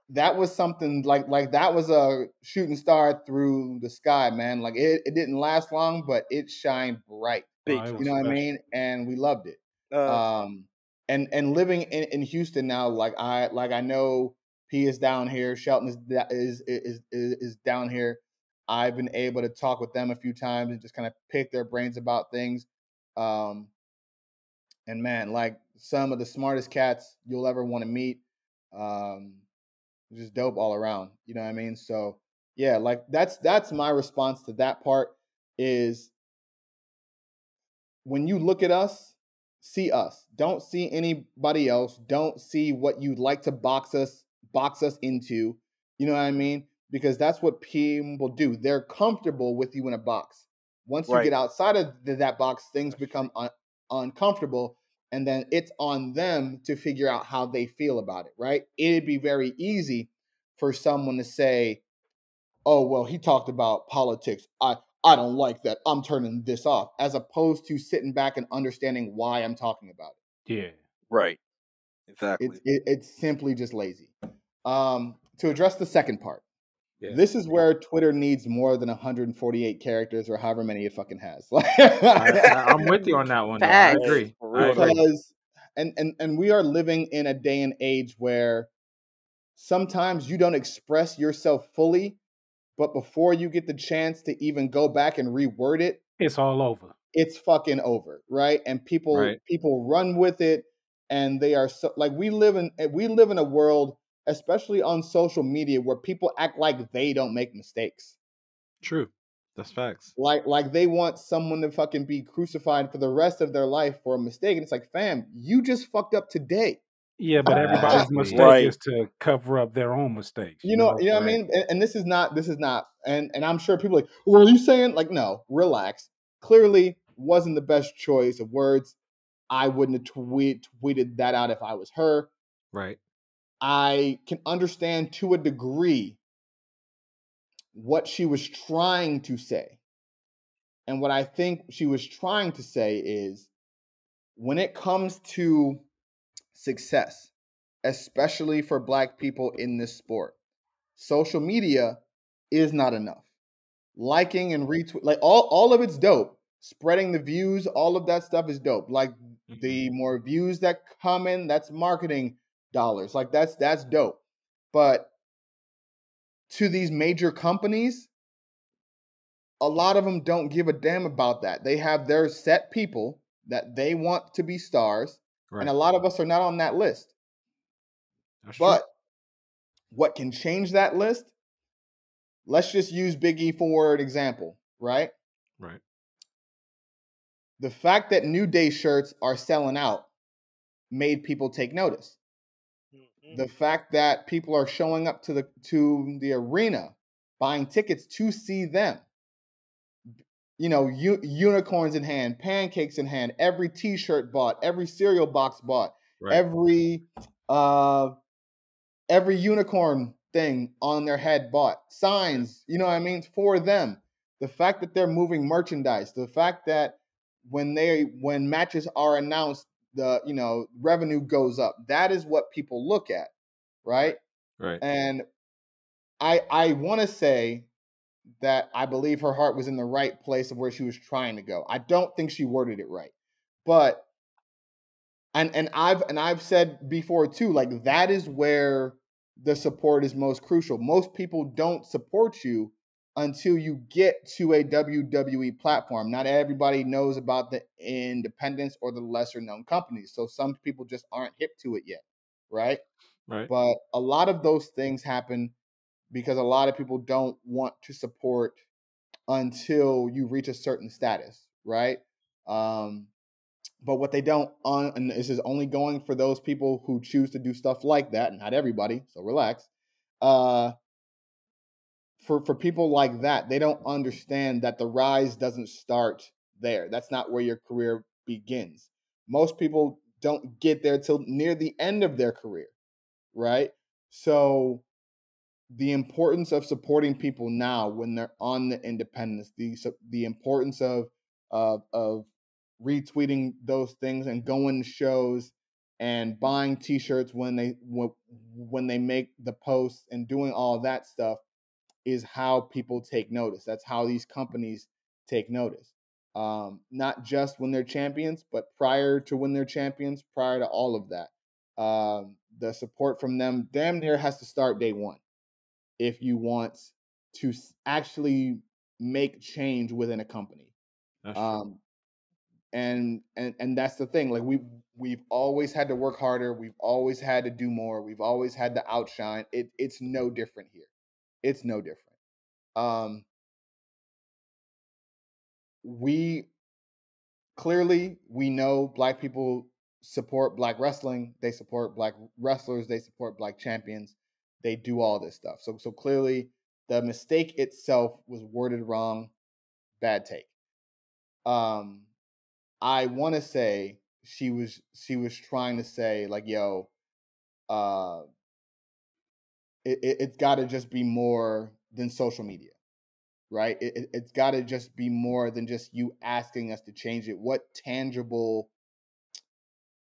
that was something like like that was a shooting star through the sky, man. Like it, it didn't last long, but it shined bright. Big. Oh, You was know what I mean? And we loved it. Uh, Um and and living in, in Houston now, like I like I know P is down here, Shelton is da- is is is, is down here. I've been able to talk with them a few times and just kind of pick their brains about things. Um, and man, like some of the smartest cats you'll ever want to meet. Um, just dope all around. You know what I mean? So yeah, like that's that's my response to that part is when you look at us, see us. Don't see anybody else. Don't see what you'd like to box us box us into. You know what I mean? Because that's what people do. They're comfortable with you in a box. Once you Right. get outside of that box, things become un- uncomfortable, and then it's on them to figure out how they feel about it. Right? It'd be very easy for someone to say, "Oh, well, he talked about politics. I I don't like that. I'm turning this off," as opposed to sitting back and understanding why I'm talking about it. yeah, right. Exactly. It's it, it's simply just lazy. Um, to address the second part, Yeah. this is where Twitter needs more than 148 characters or however many it fucking has. [laughs] I, I, I'm with you on that one. I agree. For I real. agree. because and, and and we are living in a day and age where sometimes you don't express yourself fully, but before you get the chance to even go back and reword it, it's all over. it's fucking over, right? And people Right. people run with it, and they are so like we live in eh, we live in a world, especially on social media, where people act like they don't make mistakes, True. That's facts. like like they want someone to fucking be crucified for the rest of their life for a mistake, and it's like, fam, you just fucked up today. Yeah, but everybody's mistake Right. is to cover up their own mistakes. You know, you know what I mean? And, and this is not, this is not, and and I'm sure people are like, well, are you saying like, no, relax. Clearly, wasn't the best choice of words. I wouldn't have tweet, tweeted that out if I was her. Right. I can understand to a degree what she was trying to say. And what I think she was trying to say is when it comes to success, especially for Black people in this sport, social media is not enough. Liking and retweet, like all, all of it's dope. Spreading the views, all of that stuff is dope. Like the mm-hmm. more views that come in, that's marketing dollars. Like that's that's dope. But to these major companies, a lot of them don't give a damn about that. They have their set people that they want to be stars, and a lot of us are not on that list. That's true. But what can change that list? Let's just use Big E for an example, right? Right. The fact that New Day shirts are selling out made people take notice. Mhm. The fact that people are showing up to the to the arena buying tickets to see them. You know, u- unicorns in hand, pancakes in hand, every t-shirt bought, every cereal box bought, Right. every uh every unicorn thing on their head bought signs you know what i mean for them the fact that they're moving merchandise the fact that when they when matches are announced the you know revenue goes up that is what people look at right right. and i i want to say that i believe her heart was in the right place of where she was trying to go i don't think she worded it right but and and I've and I've said before too, like that is where the support is most crucial. Most people don't support you until you get to a WWE platform. Not everybody knows about the independents or the lesser known companies. So some people just aren't hip to it yet, right? Right. But a lot of those things happen because a lot of people don't want to support until you reach a certain status, right? Um, but what they don't on and this is only going for those people who choose to do stuff like that, not everybody, so relax. Uh for for people like that, they don't understand that the rise doesn't start there. That's not where your career begins. Most people don't get there till near the end of their career, right? So the importance of supporting people now when they're on the independence, the the importance of of of retweeting those things and going to shows and buying t-shirts when they when, when they make the posts and doing all that stuff is how people take notice. That's how these companies take notice. Um, not just when they're champions, but prior to when they're champions, prior to all of that. Um, the support from them damn near has to start day one if you want to actually make change within a company. Um, and and and that's the thing. Like we've, we've always had to work harder. We've always had to do more. We've always had to outshine. It it's no different here. It's no different. Um, we clearly we know black people support black wrestling. They support black wrestlers. They support black champions. They do all this stuff. So so clearly the mistake itself was worded wrong. Bad take. Um, I want to say she was she was trying to say like, yo, uh, it, it it's got to just be more than social media, right? It it's got to just be more than just you asking us to change it. What tangible,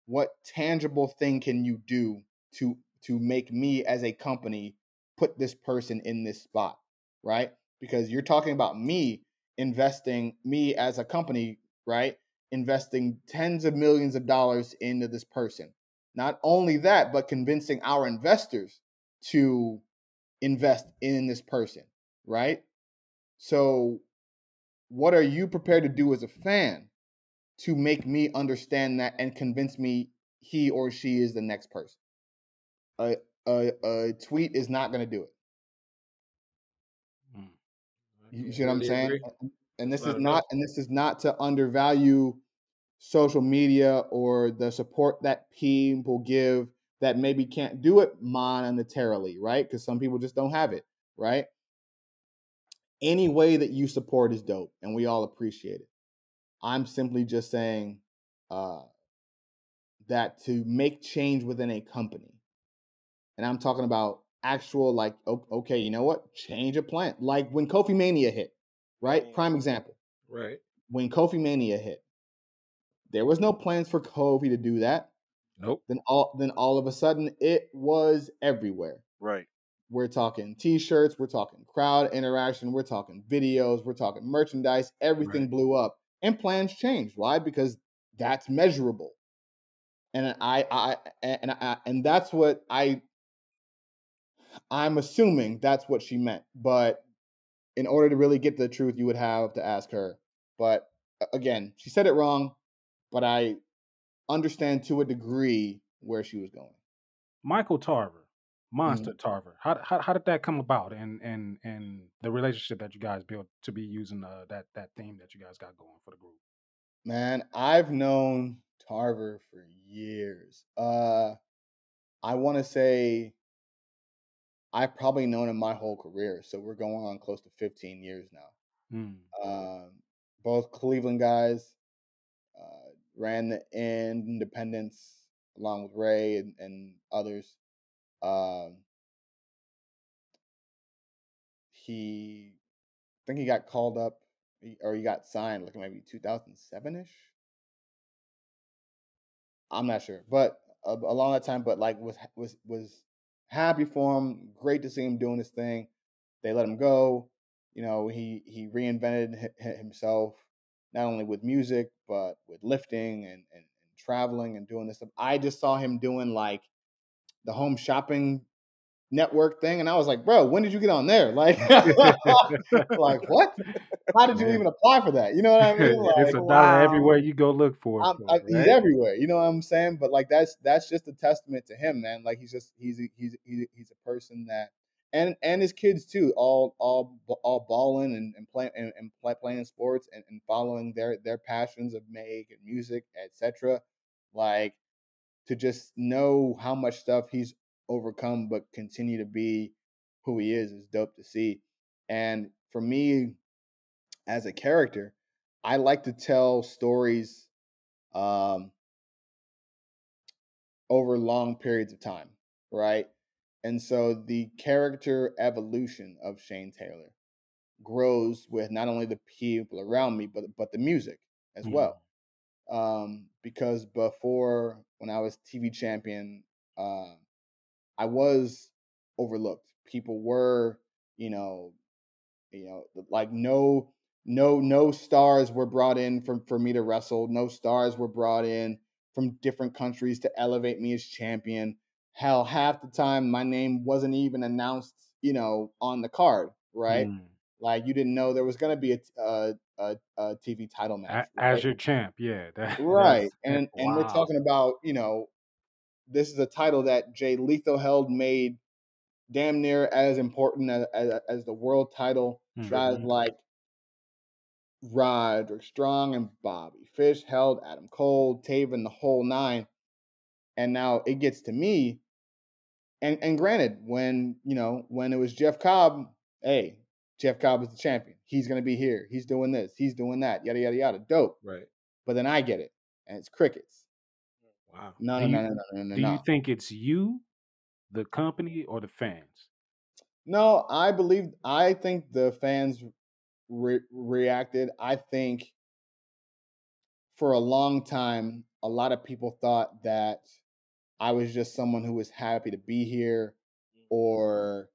what tangible thing can you do to to make me as a company put this person in this spot, right? Because you're talking about me investing, me as a company, right? investing tens of millions of dollars into this person. Not only that, but convincing our investors to invest in this person, right? So, what are you prepared to do as a fan to make me understand that and convince me he or she is the next person? A, a, a tweet is not going to do it. Mm. You, you see what I'm saying? agree. And this is not and this is not to undervalue social media or the support that people give that maybe can't do it monetarily, right? Because some people just don't have it, right? Any way that you support is dope, and we all appreciate it. I'm simply just saying uh, that to make change within a company, and I'm talking about actual like, okay, you know what? Change a plan. Like when Kofi Mania hit, right? Mm. Prime example. Right. When Kofi Mania hit, there was no plans for Kofi to do that. Nope. Then all then all of a sudden it was everywhere. Right. We're talking t-shirts, we're talking crowd interaction, we're talking videos, we're talking merchandise, everything Right. blew up. And plans changed. Why? Because that's measurable. And I I and I and that's what I I'm assuming that's what she meant. But in order to really get the truth, you would have to ask her. But again, she said it wrong, but I understand to a degree where she was going. Michael Tarver, Mm-hmm. Monster Tarver. How, how how did that come about, and and and the relationship that you guys built to be using uh, that that theme that you guys got going for the group? Man, I've known Tarver for years. Uh I want to say I've probably known him my whole career, so we're going on close to 15 years now. Mm. Um, both Cleveland guys uh, ran the Independence along with Ray and, and others. Um, he, I think he got called up or he got signed like maybe 2007 ish. I'm not sure, but uh, along that time, but like was was was happy for him. Great to see him doing his thing. They let him go. You know, he he reinvented hi- hi- himself not only with music but with lifting and, and, and traveling and doing this stuff. I just saw him doing like the home shopping network thing, and I was like, bro, when did you get on there? [laughs] Like, like what? How did you even apply for that? You know what I mean? [laughs] it's Like, a dollar wow. everywhere you go look for it. I'm, he's everywhere. You know what I'm saying? But like that's that's just a testament to him, man. Like he's just he's a, he's he's he's a person that and and his kids too, all all all balling and and playing and, and play, playing sports and, and following their their passions of make and music, etc. Like to just know how much stuff he's overcome, but continue to be who he is is dope to see. And for me, as a character, I like to tell stories um, over long periods of time, right? And so the character evolution of Shane Taylor grows with not only the people around me, but but the music as Mm. well. Um, because before, when I was TV champion, uh, I was overlooked. People were, you know, you know, like no, no, no stars were brought in for for me to wrestle. No stars were brought in from different countries to elevate me as champion. Hell, half the time my name wasn't even announced, you know, on the card, right? Mm. Like you didn't know there was gonna be a a, a, a TV title A- match, as your champ, yeah. [laughs] That, Right, and and we're talking about you know, this is a title that Jay Lethal held made damn near as important as as, as the world title. Guys Mhm. like Roderick Strong and Bobby Fish held Adam Cole, Taven, the whole nine, and now it gets to me. And and granted, when you know when it was Jeff Cobb, hey, Jeff Cobb is the champion. He's gonna be here. He's doing this. He's doing that. Yada yada yada. Dope. Right. But then I get it, and it's crickets. Wow. No, no, you- no, no, no, no, Do no. you think it's you, the company, or the fans? No, I believe. I think the fans re- reacted. I think for a long time, a lot of people thought that I was just someone who was happy to be here, or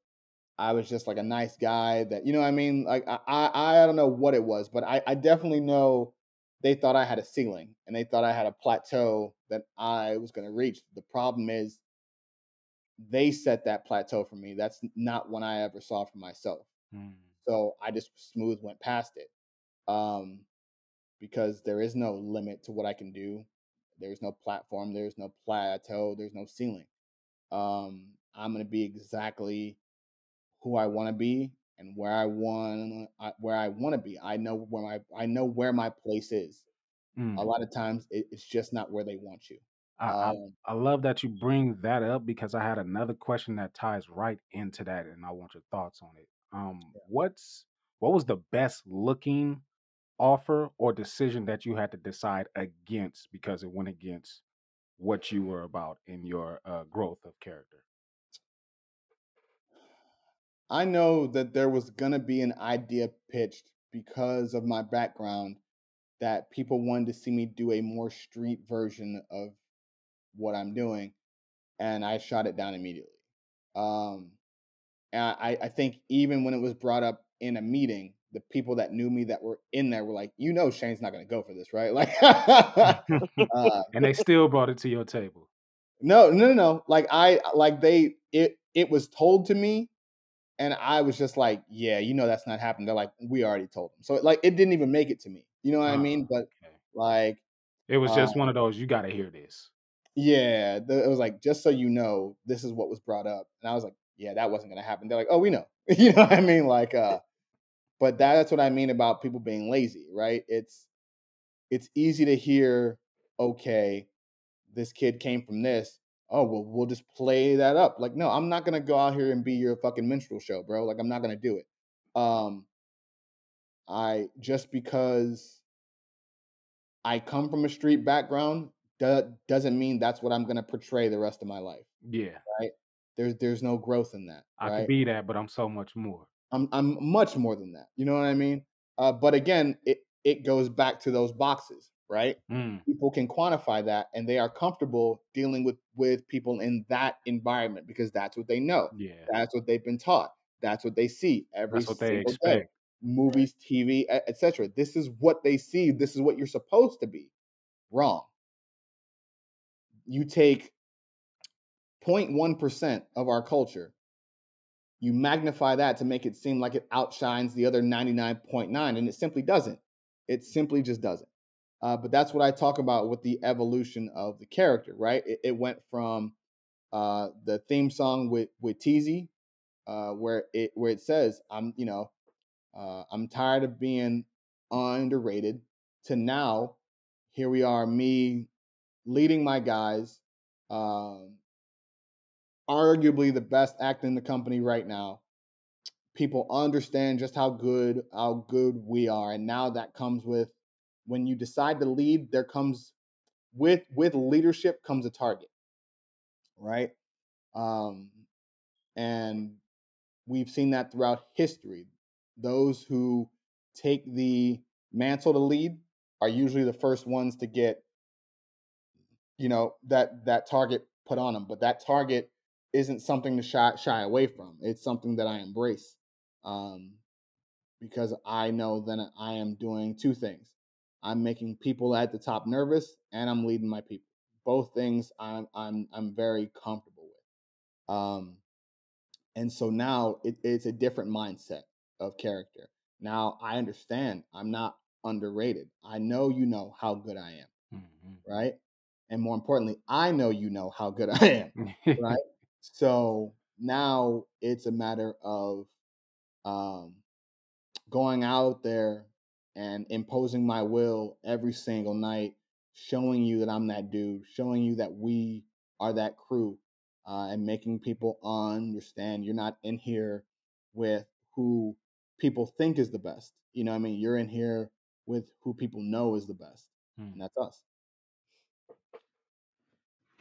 I was just like a nice guy that you know what I mean. Like I, I, I don't know what it was, but I, I definitely know they thought I had a ceiling and they thought I had a plateau that I was going to reach. The problem is they set that plateau for me. That's not one I ever saw for myself. Mm. So I just smooth went past it. Um, because there is no limit to what I can do. There's no platform, there's no plateau, there's no ceiling. Um, I'm gonna be exactly who I want to be and where I want where I want to be. I know where my I know where my place is. Mm. A lot of times it, it's just not where they want you. I, I, Um, I love that you bring that up because I had another question that ties right into that, and I want your thoughts on it. Um, what's what was the best looking offer or decision that you had to decide against because it went against what you were about in your uh, growth of character? I know that there was gonna be an idea pitched because of my background that people wanted to see me do a more street version of what I'm doing, and I shot it down immediately. Um, I, I think even when it was brought up in a meeting, the people that knew me that were in there were like, "You know, Shane's not gonna go for this, right?" [laughs] Like, [laughs] uh, and they still brought it to your table. no, no, no, no. Like I like they it it was told to me, and I was just like, yeah, you know that's not happening. They're like, we already told them. So like it didn't even make it to me. You know what I mean? Ah, But okay. like It was just Um, one of those. You got to hear this. yeah, the, it was like just so you know, this is what was brought up, and I was like, yeah, that wasn't gonna happen. They're like, oh, we know, [laughs] you know what I mean? Like, uh, but that's what I mean about people being lazy, right? It's it's easy to hear, okay, this kid came from this. Oh, well, we'll just play that up. Like, no, I'm not gonna go out here and be your fucking minstrel show, bro. Like, I'm not gonna do it. Um, I just because I come from a street background do, doesn't mean that's what I'm gonna portray the rest of my life, Yeah, right? There's there's no growth in that, I right? could be that, but I'm so much more. I'm I'm much more than that. You know what I mean? Uh, but again, it it goes back to those boxes, right? Mm, People can quantify that, and they are comfortable dealing with with people in that environment because that's what they know. yeah, That's what they've been taught. That's what they see every that's what they single day. Movies, TV, etc. This is what they see. This is what you're supposed to be. Wrong. You take 0.1% of our culture you magnify that to make it seem like it outshines the other 99.9 and it simply doesn't. It simply just doesn't. Uh, but that's what i talk about with the evolution of the character right? It, it went from uh, the theme song with with teasy uh, where it where it says i'm you know uh, i'm tired of being underrated to now here we are me leading my guys um, arguably the best act in the company right now. People understand just how good how good we are, and now that comes with when you decide to lead. There comes with with leadership comes a target, right? Um, and we've seen that throughout history. Those who take the mantle to lead are usually the first ones to get, you know, that that target put on them. But that target isn't something to shy, shy away from. It's something that I embrace um, because I know that I am doing two things. I'm making people at the top nervous, and I'm leading my people. Both things I'm I'm I'm very comfortable with. Um, and so now it, it's a different mindset of character. Now I understand I'm not underrated. I know you know how good I am, Mhm. right? And more importantly, I know you know how good [laughs] I am, right? [laughs] [laughs] So now it's a matter of um, going out there and imposing my will every single night, showing you that I'm that dude, showing you that we are that crew, uh, and making people understand you're not in here with who people think is the best. You know what I mean? You're in here with who people know is the best, Mm. and that's us.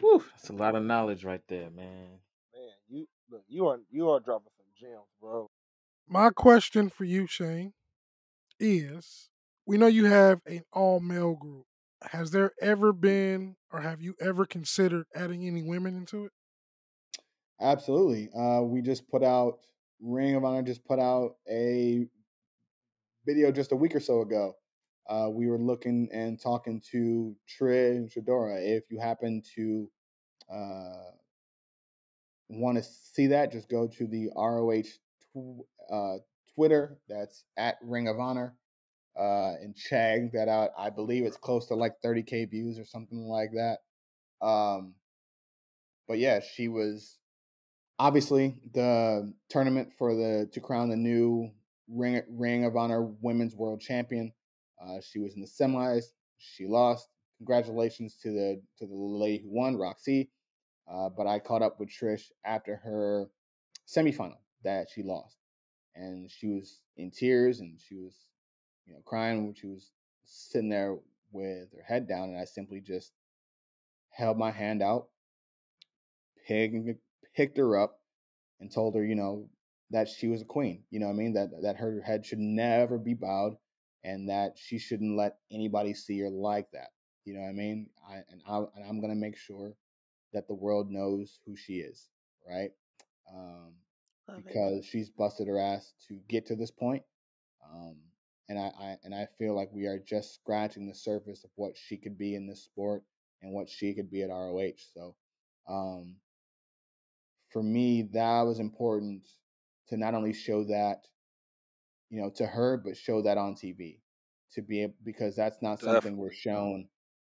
Whew, that's a lot of knowledge right there, man. Man, you look, you are you are dropping some gems, bro. My question for you, Shane, is we know you have an all male group. Has there ever been or have you ever considered adding any women into it? Absolutely. Uh, we just put out Ring of Honor just put out a video just a week or so ago. Uh, we were looking and talking to Trish and Shadora. If you happen to uh, want to see that, just go to the ROH tw- uh, Twitter. That's at Ring of Honor. Uh, and check that out. I believe it's close to like 30k views or something like that. Um, but yeah, she was obviously the tournament for the to crown the new Ring Ring of Honor Women's World Champion. Uh, she was in the semis. She lost. Congratulations to the to the lady who won, Rok-C. Uh, but I caught up with Trish after her semifinal that she lost, and she was in tears and she was, you know, crying when she was sitting there with her head down, and I simply just held my hand out, picked picked her up, and told her, you know, that she was a queen. You know what I mean? That that her head should never be bowed, and that she shouldn't let anybody see her like that. You know what I mean? I and I and I'm gonna make sure that the world knows who she is, right? Um, Love it. because she's busted her ass to get to this point. Um, and I, I and I feel like we are just scratching the surface of what she could be in this sport and what she could be at ROH. So um, for me, that was important to not only show that, you know, to her, but show that on TV to be able, because that's not something we're shown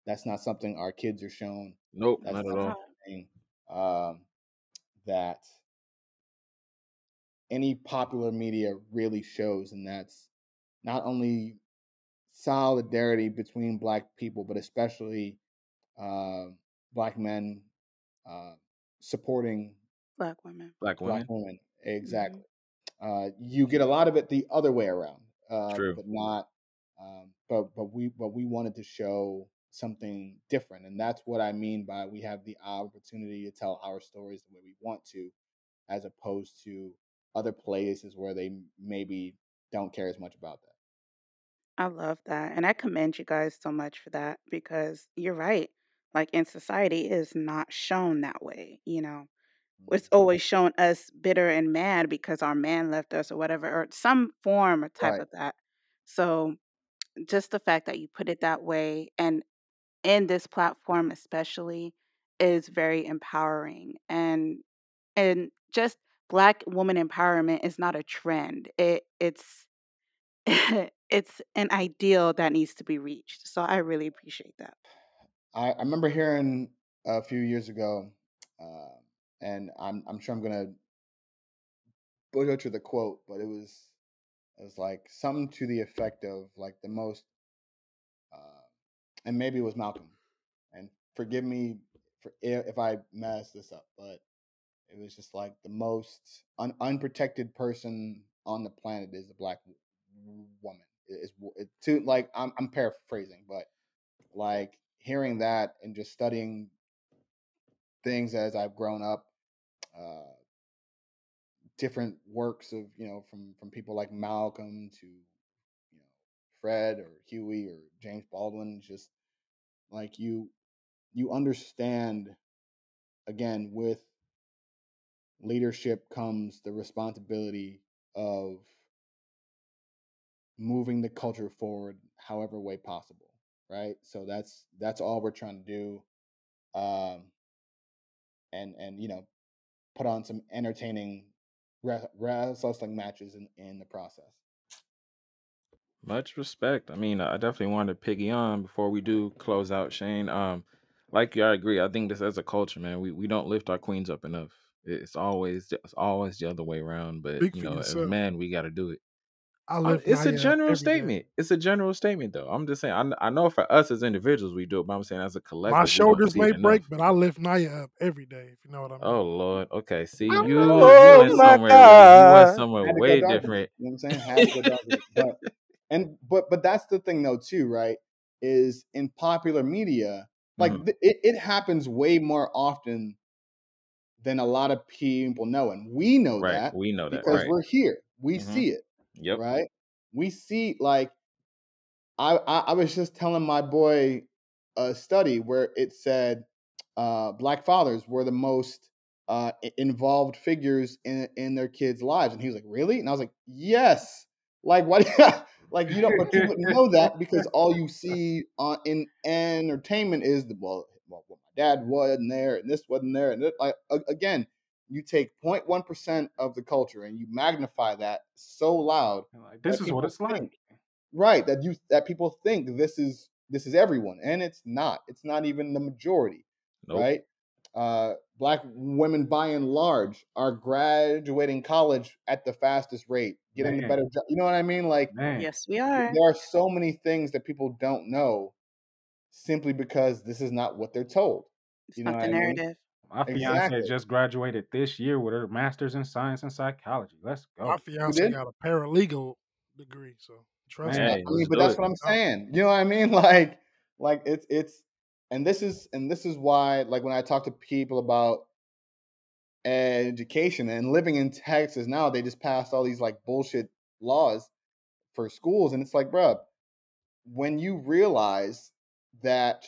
That's not something our kids are shown. Nope, That's not at not all. Something um, that any popular media really shows, and that's not only solidarity between black people, but especially uh, black men uh, supporting Black women. Black women. black women. hmm Exactly. Uh, you get a lot of it the other way around, uh, True. but not. Um, but but we but we wanted to show something different, and that's what I mean by we have the opportunity to tell our stories the way we want to, as opposed to other places where they maybe don't care as much about that. I love that. And I commend you guys so much for that because you're right. Like in society, it is not shown that way. You know, it's Mhm. always shown us bitter and mad because our man left us or whatever, or some form or type Right. of that. So just the fact that you put it that way and in this platform especially is very empowering and and just black woman empowerment is not a trend it it's [laughs] it's an ideal that needs to be reached so i really appreciate that. I, I remember hearing a few years ago, uh, and I'm I'm sure I'm gonna butcher the quote, but it was it was like something to the effect of like the most, and maybe it was Malcolm, and forgive me for if I mess this up, but it was just like the most un- unprotected person on the planet is a black woman. It- It's it, to like I'm I'm paraphrasing, but like hearing that and just studying things as I've grown up, uh, different works of you know from from people like Malcolm to Fred or Huey or James Baldwin, just like you you understand again with leadership comes the responsibility of moving the culture forward however way possible right? So that's that's all we're trying to do um and and you know put on some entertaining wrestling matches in in the process Much respect. I mean, I definitely wanted to piggy on before we do close out, Shane. Um, like you, I agree. I think this as a culture, man, we, we don't lift our queens up enough. It's always it's always the other way around. But Speak you for know, as yourself. men, we got to do it. I I- lift It's a Naya up general every day. statement. It's a general statement, though. I'm just saying. I, kn- I know for us as individuals, we do it, but I'm saying as a collective, My we don't shoulders see may it break, enough. but I lift Naya up every day. If you know what I mean. Oh Lord. Okay. See, you you Oh went my somewhere. You went God. somewhere had to go way dark it different. you know what i'm saying had to go dark but [laughs] and but but that's the thing though too right is in popular media like Mhm. th- it, it happens way more often than a lot of people know and we know Right. that We know that. because Right. we're here we Mhm. see it Yep. right we see like I, I i was just telling my boy a study where it said uh black fathers were the most uh involved figures in in their kids lives and he was like really and i was like yes like [laughs] what like you don't but you [laughs] wouldn't know that because all you see on in entertainment is the well, well my dad wasn't there and this wasn't there and it, like again you take 0.1% of the culture and you magnify that so loud Like this is what it's like. right that you that people think this is this is everyone and it's not it's not even the majority Nope. right uh black women by and large are graduating college at the fastest rate getting the Man, better job you know what i mean like man. yes we are there are so many things that people don't know simply because this is not what they're told it's you know not what the i mean narrative My fiance exactly just graduated this year with her master's in science and psychology. Let's My go. you fiance did got a paralegal degree, so trust Man, me. I mean, but do that's it. what I'm saying. You know what I mean? [laughs] Like, like it's it's, and this is and this is why, like, when I talk to people about education and living in Texas now, they just passed all these like bullshit laws for schools, and it's like, bruh, when you realize that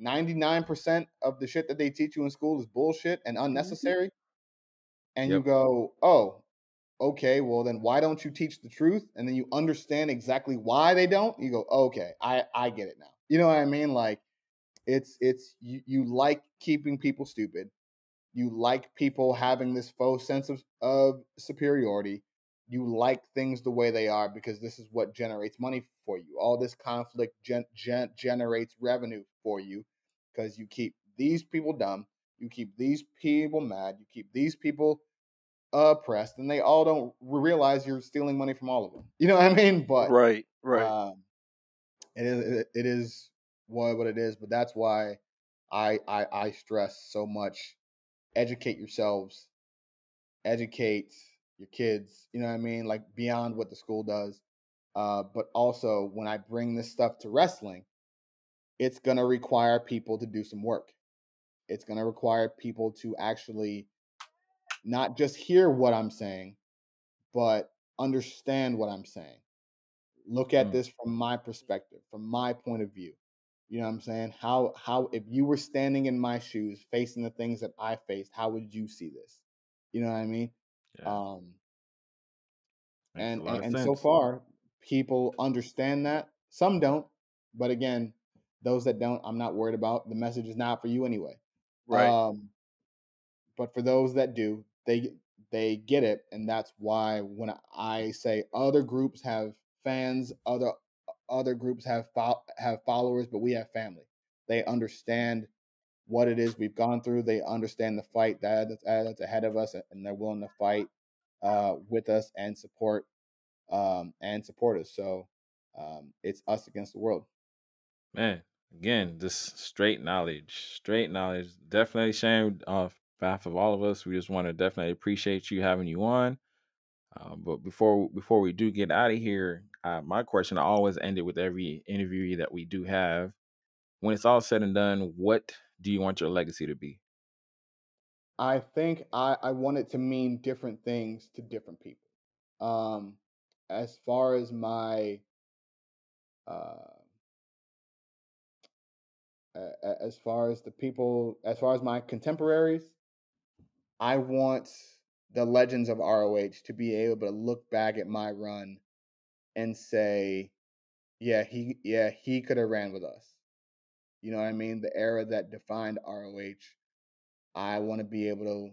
99% of the shit that they teach you in school is bullshit and hmm unnecessary, and you go, oh, okay, well then why don't you teach the truth? And then you understand exactly why they don't. You go, okay, I I get it now. You know what I mean? Like it's it's you, you like keeping people stupid. You like people having this faux sense of, of superiority. You like things the way they are because this is what generates money for you. All this conflict gen, gen, generates revenue for you because you keep these people dumb, you keep these people mad, you keep these people oppressed, and they all don't realize you're stealing money from all of them. You know what I mean? But Right, right. um, it is it, it is what what it is. But that's why I I, I stress so much: educate yourselves, educate your kids. You know what I mean? Like beyond what the school does. Uh, but also when I bring this stuff to wrestling, it's gonna require people to do some work. It's gonna require people to actually not just hear what I'm saying, but understand what I'm saying. Look at Mm. this from my perspective, from my point of view. You know what I'm saying? How how if you were standing in my shoes, facing the things that I faced, how would you see this? You know what I mean? Yeah, Um, and and, and so far, people understand that. Some don't, but again, those that don't, I'm not worried about. The message is not for you anyway. right. Um, but for those that do, they they get it, and that's why when I say other groups have fans, other other groups have fo- have followers, but we have family. They understand what it is we've gone through. They understand the fight that that's, that's ahead of us, and they're willing to fight uh, with us and support um, and support us. So um, it's us against the world. Man, again, just straight knowledge, straight knowledge. Definitely, Shane, off behalf of all of us, we just want to definitely appreciate you having you on. Uh, but before before we do get out of here, my question I always ended with every interviewee that we do have. When it's all said and done, what do you want your legacy to be? I think I, I want it to mean different things to different people. Um, as far as my uh, as far as the people, as far as my contemporaries, I want the legends of ROH to be able to look back at my run and say, yeah, he yeah, he could have ran with us. You know what I mean? The era that defined ROH. I want to be able to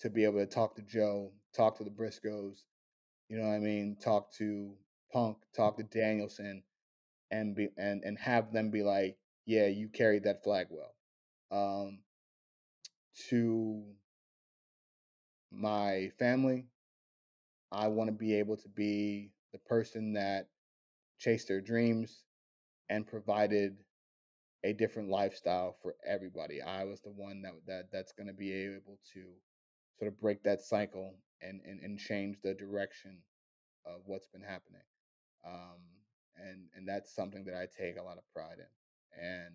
to be able to talk to Joe, talk to the Briscoes, you know what I mean? Talk to Punk, talk to Danielson, and be and and have them be like, yeah, you carried that flag well. Um, to my family, I want to be able to be the person that chased their dreams and provided a different lifestyle for everybody. I was the one that that that's going to be able to sort of break that cycle and and, and change the direction of what's been happening. Um, and and that's something that I take a lot of pride in. And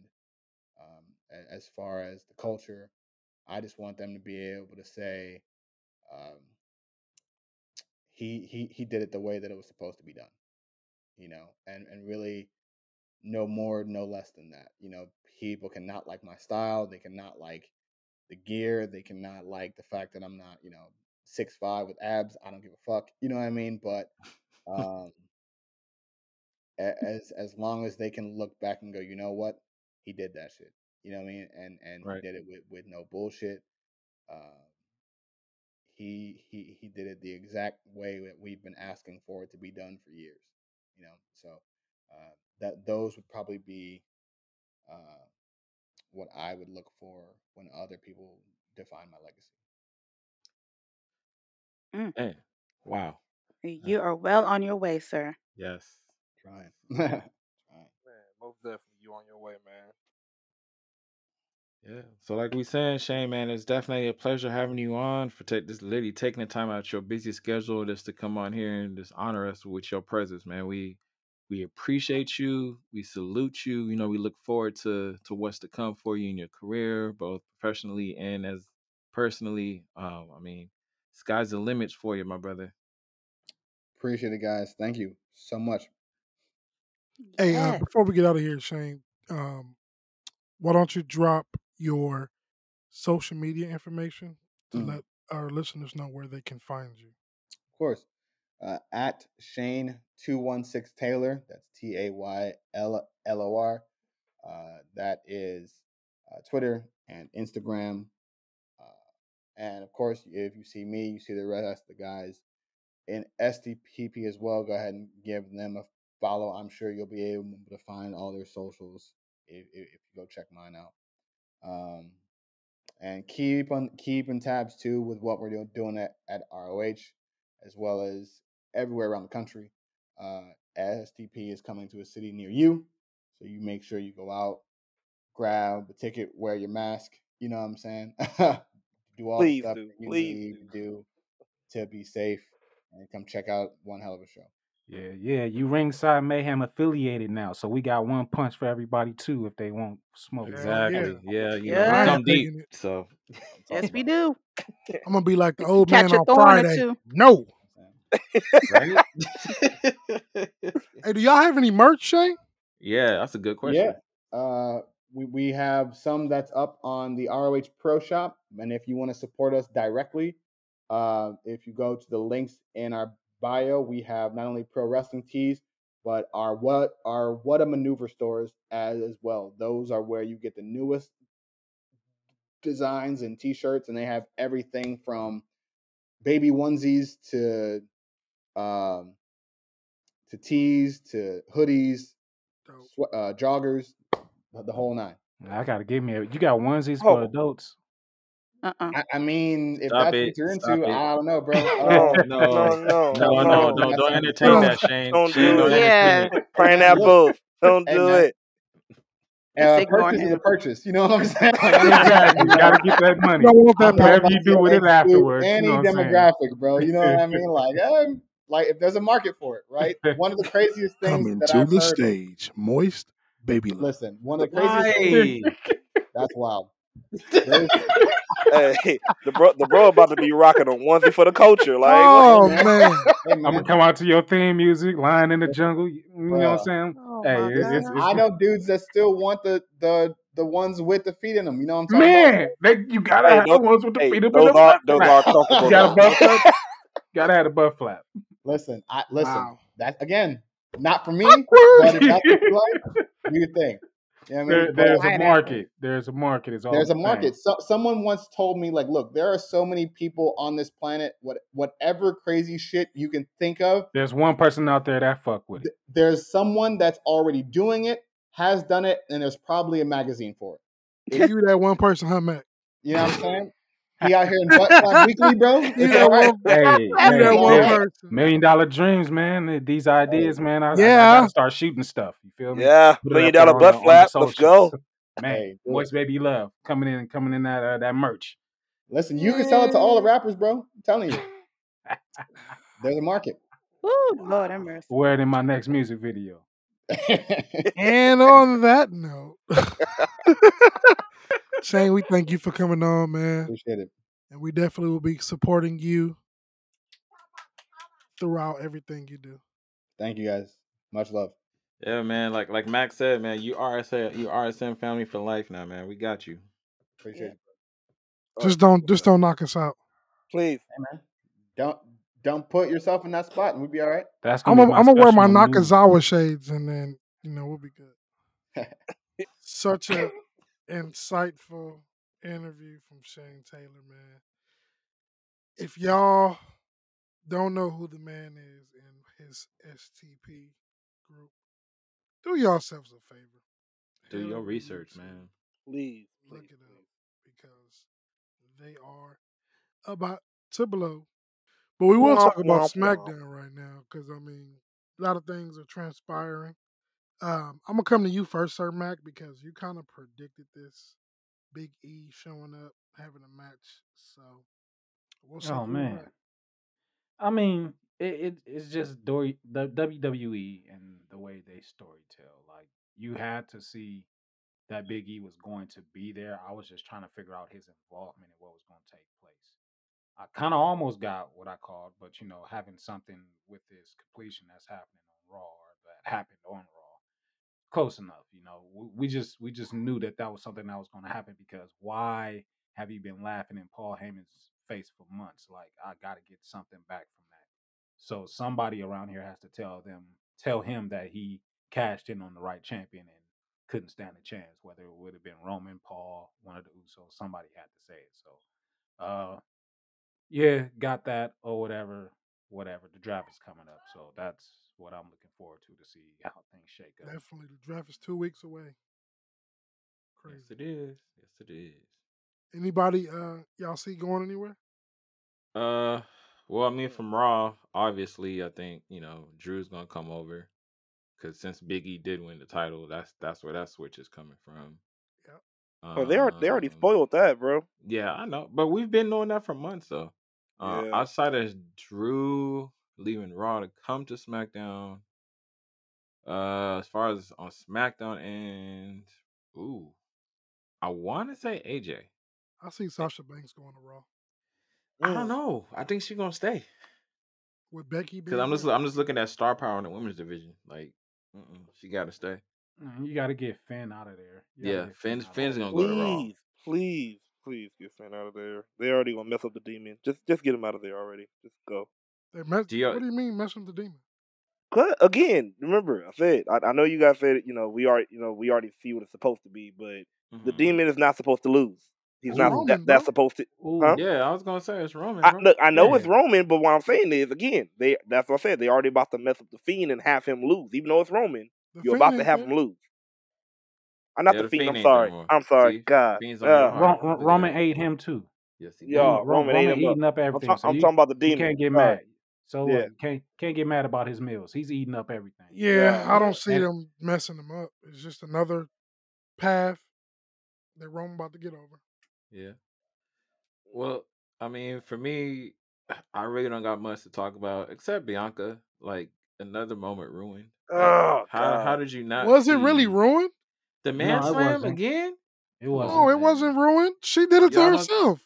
um, as far as the culture, I just want them to be able to say, um, he he he did it the way that it was supposed to be done, you know, and and really no more, no less than that. You know, people cannot like my style, they cannot like the gear, they cannot like the fact that I'm not, you know, six five with abs. I don't give a fuck. You know what I mean? But um, [laughs] as as long as they can look back and go, you know what, he did that shit. You know what I mean? And and he did it with with no bullshit. Um, he he he did it the exact way that we've been asking for it to be done for years. You know, so uh, that those would probably be uh, what I would look for when other people define my legacy. Man, wow. You are well on your way, sir. Yes. Trying, [laughs] trying. Man, most definitely you on your way, man. Yeah. So like we saying, Shane, man, it's definitely a pleasure having you on for take this literally taking the time out of your busy schedule just to come on here and just honor us with your presence, man. We we appreciate you. We salute you. You know, we look forward to to what's to come for you in your career, both professionally and as personally. Um, I mean, sky's the limits for you, my brother. Appreciate it, guys. Thank you so much. Hey, uh, Yes. before we get out of here, Shane, um, why don't you drop your social media information to Mm. let our listeners know where they can find you? Of course. Uh, at Shane two one six Taylor. That's T A Y L L O R. Uh, that is uh, Twitter and Instagram. Uh, and of course, if you see me, you see the rest of the guys in STPP as well. Go ahead and give them a follow. I'm sure you'll be able to find all their socials if, if you go check mine out. Um, and keep on keeping tabs too with what we're doing, doing at, at ROH as well as everywhere around the country. Uh, STP is coming to a city near you, so you make sure you go out, grab a ticket, wear your mask. You know what I'm saying? [laughs] do all Please the stuff do. you Please need to do to be safe and come check out one hell of a show. Yeah, yeah. You ringside mayhem affiliated now, so we got one punch for everybody too if they want smoke. Exactly. [laughs] Yeah, you know, Yeah. we I ain't come deep. So That's what I'm Yes, we do. I'm gonna be like the old man catch a on Friday. No. [laughs] Hey, do y'all have any merch, Shane? yeah, that's a good question. Yeah. Uh, we, we have some that's up on the ROH Pro Shop. And if you want to support us directly, uh, if you go to the links in our bio, we have not only pro wrestling tees, but our what our what a maneuver stores as, as well. Those are where you get the newest designs and t-shirts, and they have everything from baby onesies to um, to tees to hoodies, Dope. swe- uh, joggers, the the whole nine. I gotta give me a. You got onesies Oh. for adults? Uh-uh. I, I mean, if Stop that's it. what you're into, it. I don't know, [laughs] bro. No, Uh, No, no, no, no, no, no, no. don't, That's don't entertain No. that, Shane. Don't Shane, do don't it. Yeah. entertain it. [laughs] hey man, look, Pineapples. Don't do man, it. Uh, ignore purchase is a purchase. You know what I'm [laughs] saying? Like, I'm exactly. You gotta get that money. Don't want that I'm not money. Whatever you do with it exclude afterwards, you any know what I'm saying? demographic, bro. You know what I mean? Like, um, like if there's a market for it, right? One of the craziest things Coming that to I've the heard. stage, moist baby. Listen, one of the craziest things. That's wild. There's, Hey, the bro, the bro about to be rocking a onesie for the culture. Like. Oh hey man, man, [laughs] I'm gonna come out to your theme music, Lion in the Jungle. You know what I'm saying? Oh Hey, my it's, it's, I know dudes that still want the the the ones with the feet in them. You know what I'm talking about? man. You gotta Hey, have the ones with the hey, feet up in those are those are comfortable You got a though. butt flap. Gotta have the butt flap. listen, I listen. wow. That again, not for me, but if that's what you [laughs] like, do your thing. You know what I there, mean? there's a Pineapple. market. There's a market. Is all there's I'm a market. So, someone once told me, like, look, there are so many people on this planet. What whatever crazy shit you can think of, There's one person out there that fuck with it. th- there's someone that's already doing it, has done it, and there's probably a magazine for it. It- You that one person, huh, Mac? you know what I'm saying? He out here in butt weekly, bro. [laughs] You It's that all right. one. Hey, You hey, that It's all one there's person. million dollar dreams, man. These ideas, man. I, I, I Yeah. gotta start shooting stuff. You feel me? Yeah, Put it million up there on butt the, on flap. Let's go. Man, hey, do it. moist baby love coming in, and coming in that uh, that merch. Listen, you can sell it to all the rappers, bro. I'm telling you, [laughs] there's a market. Woo, Lord have mercy. Wear it in my next music video. [laughs] And on that note, Shane, we thank you for coming on, man. Appreciate it. And we definitely will be supporting you throughout everything you do. Thank you guys. Much love. Yeah, man. Like like Max said, man, you RSM, you RSM family for life now, man. We got you. Appreciate it. Just don't just don't knock us out. Please. Hey man, don't don't put yourself in that spot, and we'll be all right. That's I'm gonna gonna be my I'm gonna wear my. Nakazawa shades and then you know we'll be good. [laughs] Such a insightful interview from Shane Taylor, man. If y'all don't know who the man is in his STP group, do yourselves a favor. Do Head your research, YouTube, man. Please. Look Please. it up please. because they are about to blow. But we will talk about womp, womp. SmackDown right now because I mean a lot of things are transpiring. Um, I'm gonna come to you first, Sir Mac, because you kind of predicted this. Big E showing up, having a match. So we'll. Oh man. I mean, it, it it's just Dory, the WWE and the way they story tell. Like you had to see that Big E was going to be there. I was just trying to figure out his involvement and what was going to take place. I kind of almost got what I called, but you know, having something with this completion that's happening on Raw or that happened on Raw, close enough. You know, we, just we just knew that that was something that was going to happen because why have you been laughing in Paul Heyman's face for months? Like I got to get something back from that. So somebody around here has to tell them, tell him that he cashed in on the right champion and couldn't stand a chance. Whether it would have been Roman, Paul, one of the Usos, somebody had to say it. So, uh, yeah, got that or whatever, whatever. The draft is coming up, so that's what I'm looking forward to to see how things shake up. Definitely, the draft is two weeks away. Crazy. Yes, it is. Yes, it is. Anybody uh y'all see going anywhere? Uh, well, I mean, from Raw, obviously, I think you know Drew's gonna come over because since Big E did win the title, that's that's where that switch is coming from. Yep. Oh, they are they already Um, spoiled that, bro. Yeah, I know, but we've been knowing that for months though. Uh, Yeah. outside of Drew leaving Raw to come to SmackDown, uh, as far as on SmackDown and ooh, I want to say AJ. I see Sasha Banks going to Raw I don't know. I think she's gonna stay with Becky. because I'm just. I'm just looking at star power in the women's division. Like, mm-mm, she got to stay. Mm, You got to get Finn out of there. Yeah, get Finn's Finn's gonna go to Raw. Please, please, please get Finn out of there. They already gonna mess up the demon. Just just get him out of there already. Just go. They mess, Do you- what do you mean messing with the demon? Cut again. Remember, I said I, I know you guys said you know we already you know we already see what it's supposed to be, but the Mhm. demon is not supposed to lose. He's It's not Roman, that, that's supposed to. Ooh, Huh? Yeah, I was gonna say it's Roman. I, look, I know it's Roman, but what I'm saying is again, they that's what I said. They already about to mess up the fiend and have him lose, even though it's Roman. The You're about to have him lose. I'm not Yeah, the the fiend. Fiend I'm sorry. no. I'm sorry. See? God. Fiend's on your Uh. Ro- Ro- Roman ate him too. Yes, he Yeah, did. Ro- Roman ate Roman him up. eating up I'm, everything. So I'm you, talking about the demon. you can't get mad. So uh, Yeah. what? Can't can't get mad about his meals. He's eating up everything. Yeah, Yeah. I don't see And them messing them up. It's just another path that Roman about to get over. Yeah. Well, I mean, for me, [sighs] I really don't got much to talk about except Bianca. Like another moment ruined. Like, Oh how how did you not Was it really ruined? the man No, slam again? It wasn't. No, it man. wasn't ruined. She did it to Y'all don't. herself.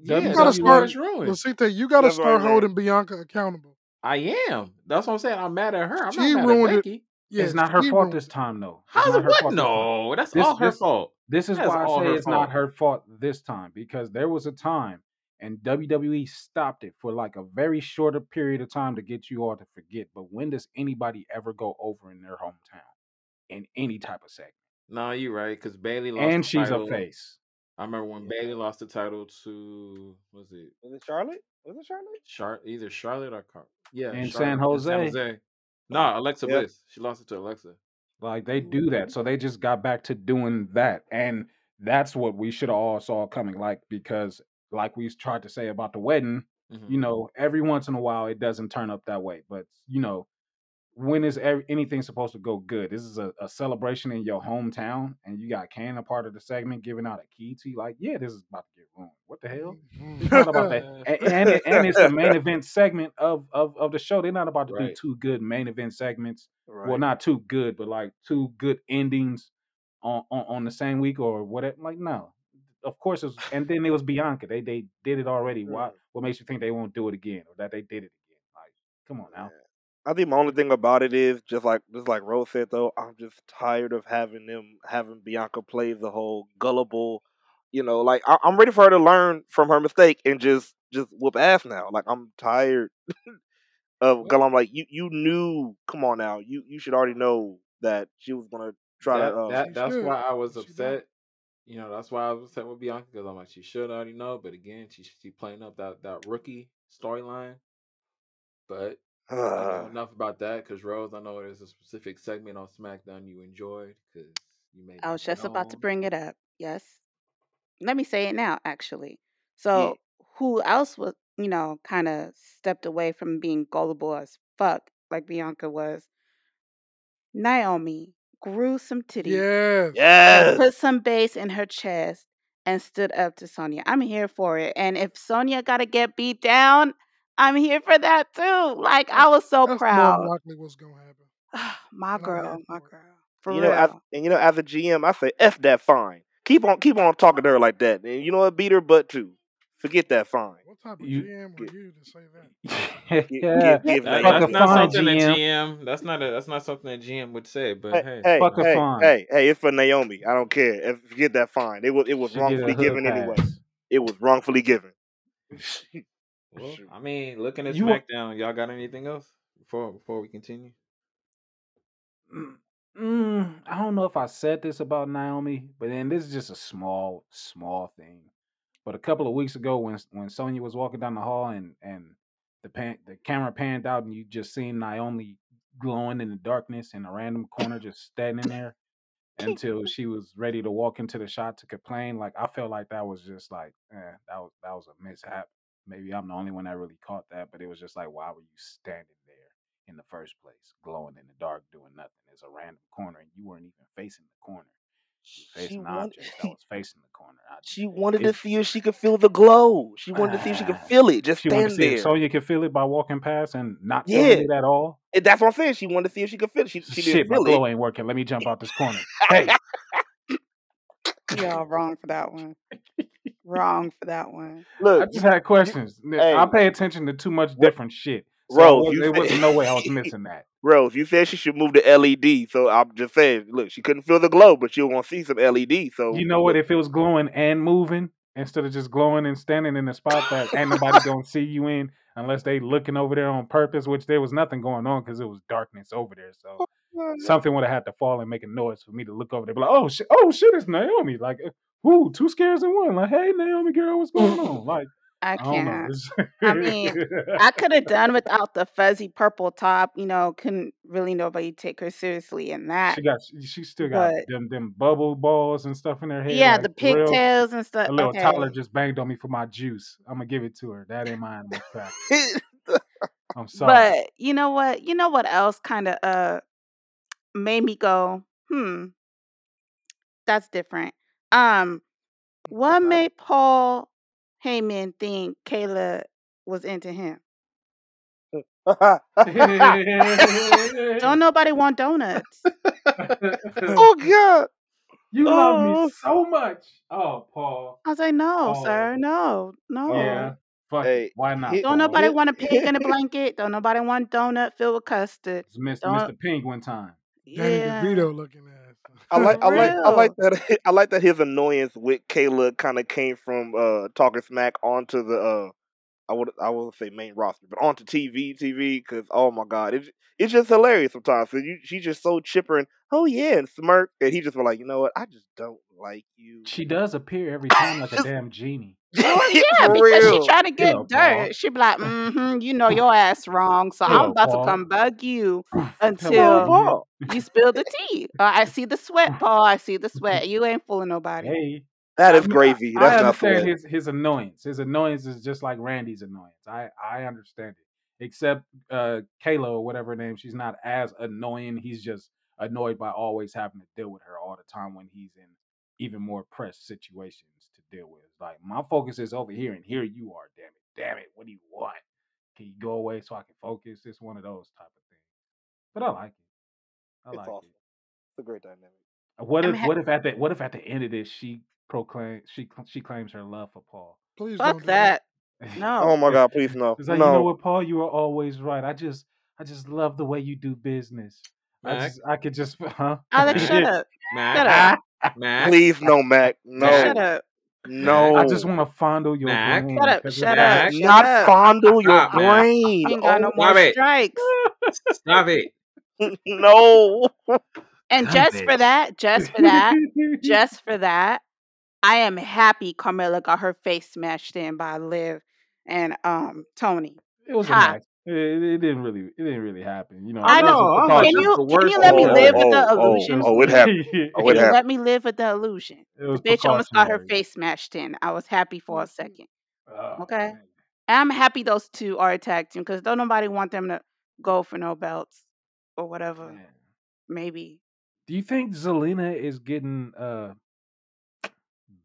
Yeah, You gotta that start, ruined. Lucita, you gotta That's start holding Bianca accountable. I am. That's what I'm saying. I'm mad at her. I'm She not mad at ruined it. Yeah, It's not her fault this time, though. It's How's not it? her What? fault this time. No, that's This all her this fault. this is That's why I say her it's not her fault this time because there was a time and WWE stopped it for like a very shorter period of time to get you all to forget. But when does anybody ever go over in their hometown in any type of segment? No, you're right. Because Bayley lost And the she's a face. I remember when Yeah. Bayley lost the title to was it Was it Charlotte? Was it Charlotte? Char- either Charlotte or Car- yeah, In San in San Jose. Jose. No, Alexa Yep. Bliss. She lost it to Alexa. Like they do that. So they just got back to doing that. And that's what we should all saw coming. Like, because like we tried to say about the wedding, Mhm. you know, every once in a while it doesn't turn up that way. But you know, when is every, anything supposed to go good? This is a, a celebration in your hometown, and you got Kane a part of the segment giving out a key to you. Like, yeah, this is about to get ruined. What the hell? It's not about that. Uh, And, and, it, and it's the main [laughs] event segment of, of of the show. They're not about to do Right. two good main event segments. Well, not too good, but like two good endings on, on on the same week or whatever. Like, no. Of course, it was, [laughs] and then it was Bianca. They they did it already. Why? Mm. What makes you think they won't do it again, or that they did it again? Like, come on now. Yeah. I think my only thing about it is just like just like Rose said though, I'm just tired of having them having Bianca play the whole gullible, you know, like I, I'm ready for her to learn from her mistake and just just whoop ass now. Like I'm tired [laughs] of girl. I'm like you you knew. Come on now, you you should already know that she was gonna try that to. Um, that that's should, why I was but she don't. upset. You know, that's why I was upset with Bianca because I'm like, she should already know. But again, she she playing up that that rookie storyline. But know, uh, enough about that. Because Rose, I know there's a specific segment on SmackDown you enjoyed because you made I was just about to bring it up. Yes. Let me say it now, actually. yeah, So, who else was, you know, kind of stepped away from being gullible as fuck, like Bianca was? Naomi grew some titties Yeah. yes. put some bass in her chest and stood up to Sonya. I'm here for it. And if Sonya got to get beat down, I'm here for that too. Like, I was so that's more likely what's gonna happen. [sighs] my And girl, my girl. For You know, as, and you know, as a GM, I say f that fine. Keep on keep on talking to her like that, and you know what? Beat her butt too. Forget that fine. What type of You GM are you to say that? [laughs] yeah, give, give That, fuck Naomi a that's not fine, something a GM. GM. That's not a that's not something a GM would say. But Hey, hey, hey, Fuck a hey, fine. hey, hey! It's for Naomi. I don't care. If forget that fine. It was it was She wrongfully hood given anyway. It was wrongfully given. [laughs] well, I mean, looking at You SmackDown, y'all got anything else before before we continue? Mm, mm, I don't know if I said this about Naomi, but then this is just a small, small thing. But a couple of weeks ago, when when Sonya was walking down the hall and and the pan, the camera panned out and you just seen Naomi glowing in the darkness in a random corner, just standing there. [laughs] until she was ready to walk into the shot to complain. Like I felt like that was just like, eh, that was that was a mishap. Maybe I'm the only one that really caught that, but it was just like, why were you standing there in the first place, glowing in the dark, doing nothing? It's a random corner, and you weren't even facing the corner. You were She facing the wanted object that was facing the corner. I, [laughs] she wanted to see if she could feel the glow. She wanted to see if she could Ah, feel it. Just she wanted to stand see if there. Sonya could feel it by walking past and not feeling it at all. and that's what I'm saying. She wanted to see if she could feel it. She she didn't Shit, my feel glow it. ain't working. Let me jump out this corner. [laughs] Hey, [laughs] Y'all wrong for that one. Wrong for that one. Look, I just had questions. N- I hey, pay attention to too much what, different shit. So I Rose, was, you there wasn't no way I was [laughs] missing that. Rose, you said she should move to LED. So I'm just saying, look, she couldn't feel the glow, but she'll want to see some LED. So You know what? If it was glowing and moving instead of just glowing and standing in the spot that ain't nobody gonna [laughs] see you in unless they looking over there on purpose, which there was nothing going on because it was darkness over there. So oh, something would have had to fall and make a noise for me to look over there, be like, oh shit, oh shit, it's Naomi. Like, uh, ooh, two scares in one. Like, hey, Naomi girl, what's going on? [laughs] Like, I I can't. It's I mean, I could have [laughs] done without the fuzzy purple top. You know, couldn't really nobody take her seriously in that. she got, she, still got But them them bubble balls and stuff in her head. yeah, Like the for real, pigtails and stuff. a little toddler just banged on me for my juice. I'm gonna give it to her. That ain't animal. [laughs] I'm sorry. but you know what? You know what else kind of uh made me go, hmm, that's different. Um, what made Paul Heyman think Kayla was into him? Don't [laughs] nobody want donuts. [laughs] oh God! you love me Oh, so much. Oh, Paul. I was like, no, Oh, sir, no, yeah. no. Fuck it. hey, Why not, hit, Don't Paul? nobody want a pig in a [laughs] blanket. Don't nobody want donut filled with custard. It's Mr. Don't, Mr. Penguin time. Danny yeah, DeVito looking ass. I like, I like, I like that. [laughs] I like that his annoyance with Kayla kind of came from uh talking smack onto the uh I would I would say main roster, but onto TV, TV, because oh my god, it's it's just hilarious sometimes. So you, she's just so chipper and oh yeah, and smirk, and he just was like, you know what, I just don't like you. She does appear every time like a [laughs] damn genie. [laughs] Well, [laughs] yeah, for because she real. try to get Hello, Paul. dirt. She be like, mm-hmm, you know your ass wrong, so I'm Hello, about to come bug you Hello, Hello, until Paul. Paul. you spill the tea. Uh, I see the sweat, Paul. I see the sweat. You ain't fooling nobody. Hey, That I mean, gravy. I That's not understand sweat. his his annoyance. His annoyance is just like Randy's annoyance. I I understand it. Except uh Kayla or whatever her name, she's not as annoying. He's just annoyed by always having to deal with her all the time when he's in even more pressed situations to deal with. Like my focus is over here, and here you are. Damn it, damn it. What do you want? Can you go away so I can focus? It's one of those type of things. But I like it. I It's like awesome. it. It's a great dynamic. What if ha- what if at the what if at the end of this she proclaims she she claims her love for Paul? Please fuck don't do that. that. [laughs] Oh my god, please no, It's like you know what, Paul, you are always right. I just I just love the way you do business. I Mac, just I could just [laughs] huh? Alex, shut [laughs] Mac, up. Shut Mac, up. Mac, Please no, Mac. No. Shut up. No, I just want to fondle your Mac, brain Shut up. Shut up. Mac. Shut Not up. fondle your Stop, Mac. brain. You ain't got oh no Oh more Stop it. strikes. Stop it. no. And Stop just for that, just for that, just for that, I am happy Carmella got her face smashed in by Liv and um Toni. it was a Ha. match. It, it didn't really it didn't really happen. You know, I it was know. a know. Can you can you let me Oh, oh, live with the oh, oh, illusion? oh, it happened. [laughs] Oh, it happened. let me live with the illusion? The bitch almost got her face smashed in. I was happy for a second. Oh Okay. man. And I'm happy those two are a tag team because don't nobody want them to go for no belts or whatever. man. Maybe. Do you think Zelina is getting uh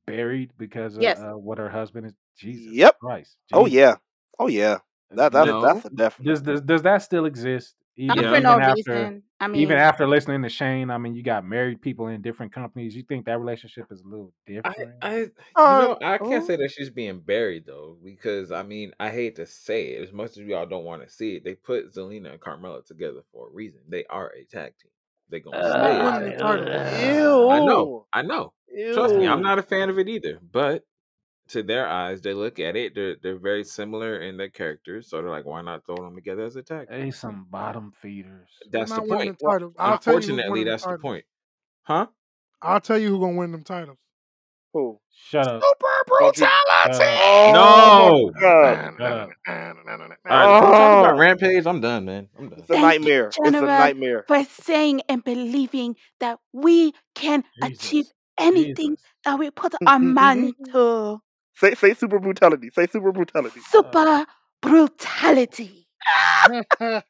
buried because of Yes. uh, what her husband is? Jesus Yep. Christ. Oh yeah. Oh yeah. That that's No. that's a definite. Does, does does that still exist? Not Even for Yeah. no after reason. I even after listening to Shane, I mean, you got married people in different companies. You think that relationship is a little different? I, you Uh, know, I can't oh. say that she's being buried though, because I mean, I hate to say it, as much as we all don't want to see it, they put Zelina and Carmella together for a reason. They are a tag team. They're gonna Stop stay a winning tag them I know, Ew. Trust me, I'm not a fan of it either. But to their eyes, they look at it, they're they're very similar in their characters, so they're like, why not throw them together as a tag team? They some bottom feeders. That's the point. the Well, titles. I'll tell you who's Unfortunately, winning the that's the point. Huh? I'll tell you who's gonna win them titles. Who? Shut up. Super Don't you? Shut brutality. up. Oh No. my god. Shut. All right, can about Oh, Rampage? I'm done, man. I'm done. it's a Thank you, nightmare. It's a nightmare. for saying and believing that we can achieve Jesus. Anything Jesus. that we put our mind to. say say super brutality. Say super brutality. Super brutality. [laughs]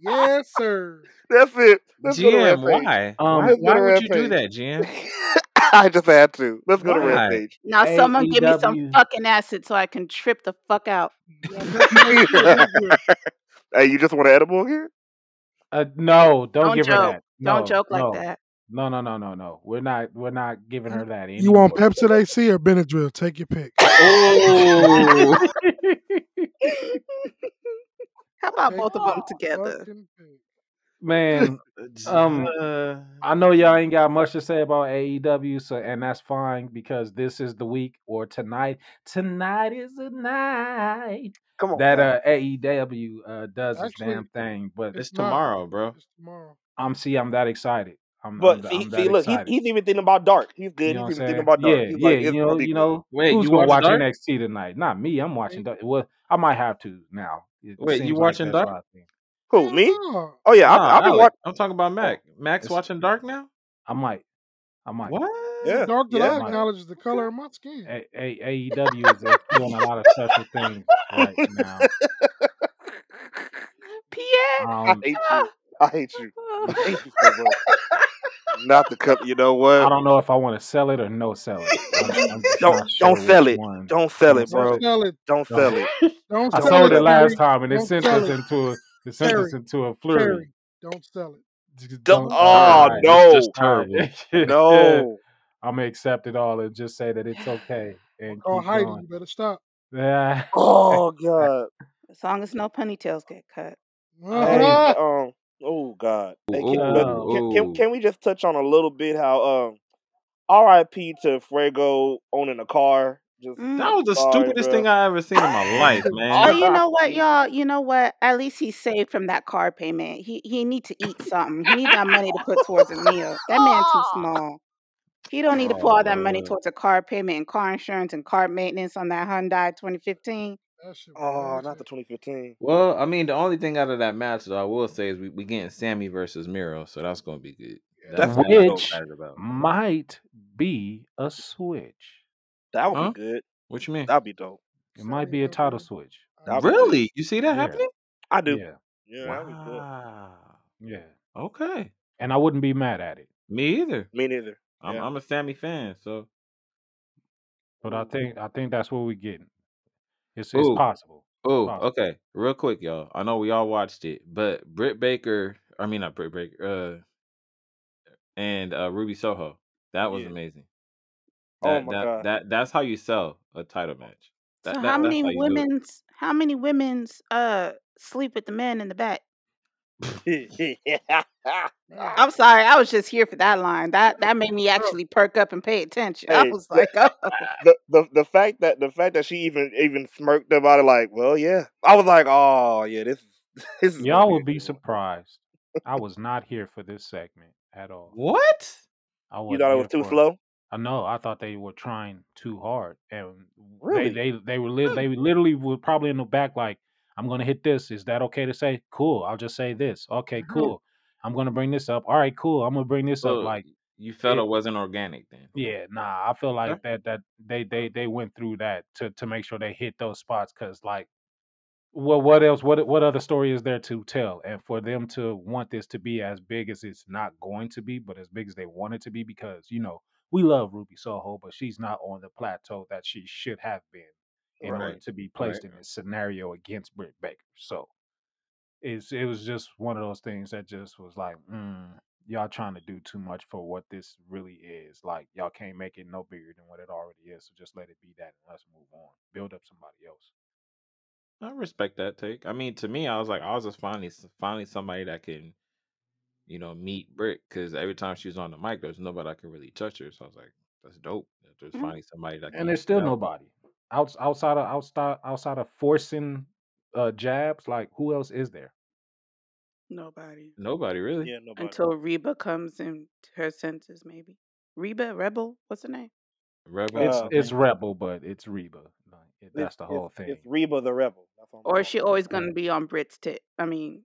yes, sir. [laughs] That's it. Let's GM, why? Um, Why, Let's go why to would you do that, GM? [laughs] I just had to. Let's go to Why? Rampage. Now someone give me some fucking acid so I can trip the fuck out. Yeah, make, make sure that's good. hey, you just want an edible here? Uh, no, don't, Don't give her joke. that. Don't joke like no, that. No, no, no, no, no. We're not. We're not giving her that You want anymore. Pepsi AC or Benadryl? Take your pick. [laughs] Oh, [laughs] How about both of them together? Man, [laughs] um, uh, I know y'all ain't got much to say about AEW, so and that's fine because this is the week or tonight. Tonight is the night Come on. that uh AEW uh does its damn thing. But it's It's not. tomorrow, bro. It's tomorrow. I'm see, I'm that excited. I'm, I'm, But I'm see, look, he's, he's even thinking about Dark. He's good. You know he's even thinking about Dark. Yeah, He's yeah. like, You know, you know, Wait, who's you gonna watch watching Dark? NXT tonight? Not me. I'm watching. Dark. Well, I might have to now. It Wait, you seems like watching Dark? what I think. Who me? Oh yeah, Nah, I've, I've been watching. I'm talking about Oh, Mac. Mac's It's watching Dark now. I might. I might. What? yeah, Dark that yeah. I I acknowledge is the color of my skin. A- A- AEW is doing a lot of special things right now. [laughs] Pierre. I Um, hate you. I hate you. [laughs] I hate you so much. Not the cup. You know what? I don't know if I want to sell it or no sell it. I'm, [laughs] I'm Don't not sure don't sell it. one. Don't sell it, bro. Don't sell it. Don't Don't. sell it. [laughs] Don't I sold it, it last time, and it sent us it. into a, it sent us into a flurry. Terry. Don't sell it. Just Don't, Don't. Oh right. terrible. It's just terrible. no. I'm gonna accept it all and just say that it's okay and call keep Heidi. going. You better stop. Yeah. Oh god. As long as no ponytails get cut. Hey, um. Oh god. Hey, can, Ooh, Oh. can, can can we just touch on a little bit how um, R.I.P. to Fuego owning a car. Just Mm. That was the sorry, stupidest thing. I ever seen in my life, [laughs] Oh, man. you know what, y'all? You know what? At least he saved from that car payment. He he need to eat something. He need that money to put towards a meal. That man too [laughs] small. He don't need to put Oh all that money towards a car payment and car insurance and car maintenance on that Hyundai 2015. That shit Oh, not the 2015. Well, I mean, the only thing out of that match that I will say is we we getting Sammy versus Miro, so that's gonna be good. Yeah, That's That's gonna what I'm be dope. Which about. might be a switch. That would Huh? be good. What you mean? That'd be dope. It might be a title Miro. switch. That'd see be that. good. Really? You see that Yeah. happening? I do. Yeah. Yeah, that'd be good. Wow. Yeah. Okay. And I wouldn't be mad at it. Me either. Me neither. I'm Yeah. I'm a Sammy fan, so But I think I think that's what we're getting. It's it's Ooh. possible. It's Oh, possible. okay. Real quick, y'all. I know we all watched it, but Britt Baker, I mean not Britt Baker, uh and uh Ruby Soho. That was Yeah. amazing. Oh That my that god. that that's how you sell a title match. So That how that that's many how you do it. women's how many women's uh sleep with the men in the back? Man, I'm sorry, I was just here for that line. That that made me actually perk up and pay attention. I was the, like, [laughs] oh, the the the fact that the fact that she even even smirked about it, like, well, yeah. I was like, oh yeah, this [laughs] this is Y'all be would be good one. surprised. I was not here for this segment at all. What? I You thought it was too slow? I know. I thought they were trying too hard, and Really? they they were li- Hmm. they literally were probably in the back like, "I'm gonna hit this. Is that okay to say? Cool. I'll just say this. Okay, Hmm. cool. I'm gonna bring this up. All right, cool. I'm gonna bring this up. Like you felt it. it wasn't organic then. Yeah, nah. I feel Okay. like that that they they they went through that to to make sure they hit those spots because like well, what else? What what other story is there to tell? And for them to want this to be as big as it's not going to be, but as big as they want it to be, because you know we love Ruby Soho, but she's not on the plateau that she should have been in order to be Right. placed in this scenario against Britt Baker. So it's it was just one of those things that just was like, mm, y'all trying to do too much for what this really is. Like y'all can't make it no bigger than what it already is. So just let it be that and let's move on. Build up somebody else. I respect that take. I mean, to me, I was like, I was just finally finally somebody that can, you know, meet Britt because every time she was on the mic, there's nobody that could really touch her. So I was like, that's dope. There's Mhm. finally somebody that can And there's still nobody outs outside of outside outside of forcing uh jabs. Like who else is there? nobody Nobody really. Yeah, nobody. until Reba comes in her senses. Maybe Reba Rebel. What's her name? Rebel. It's Uh, it's Rebel, but it's Reba. Like, it- that's the whole it's, thing. it's Reba the Rebel. That's Or is she always gonna be on Britt's tit? I mean,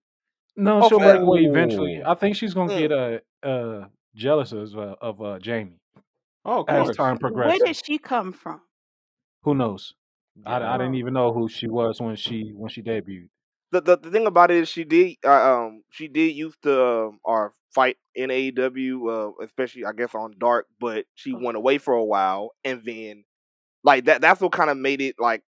No, Oh, she'll break away eventually. I think she's gonna Mm. get uh, uh jealous of uh, of uh, Jamie Oh, of as time progresses. where did she come from? Who knows? I, I didn't even know who she was when she when she debuted. the, the the thing about it is she did uh, um she did used to um, or fight in AEW, uh, especially I guess on Dark, but she went away for a while, and then like that that's what kind of made it like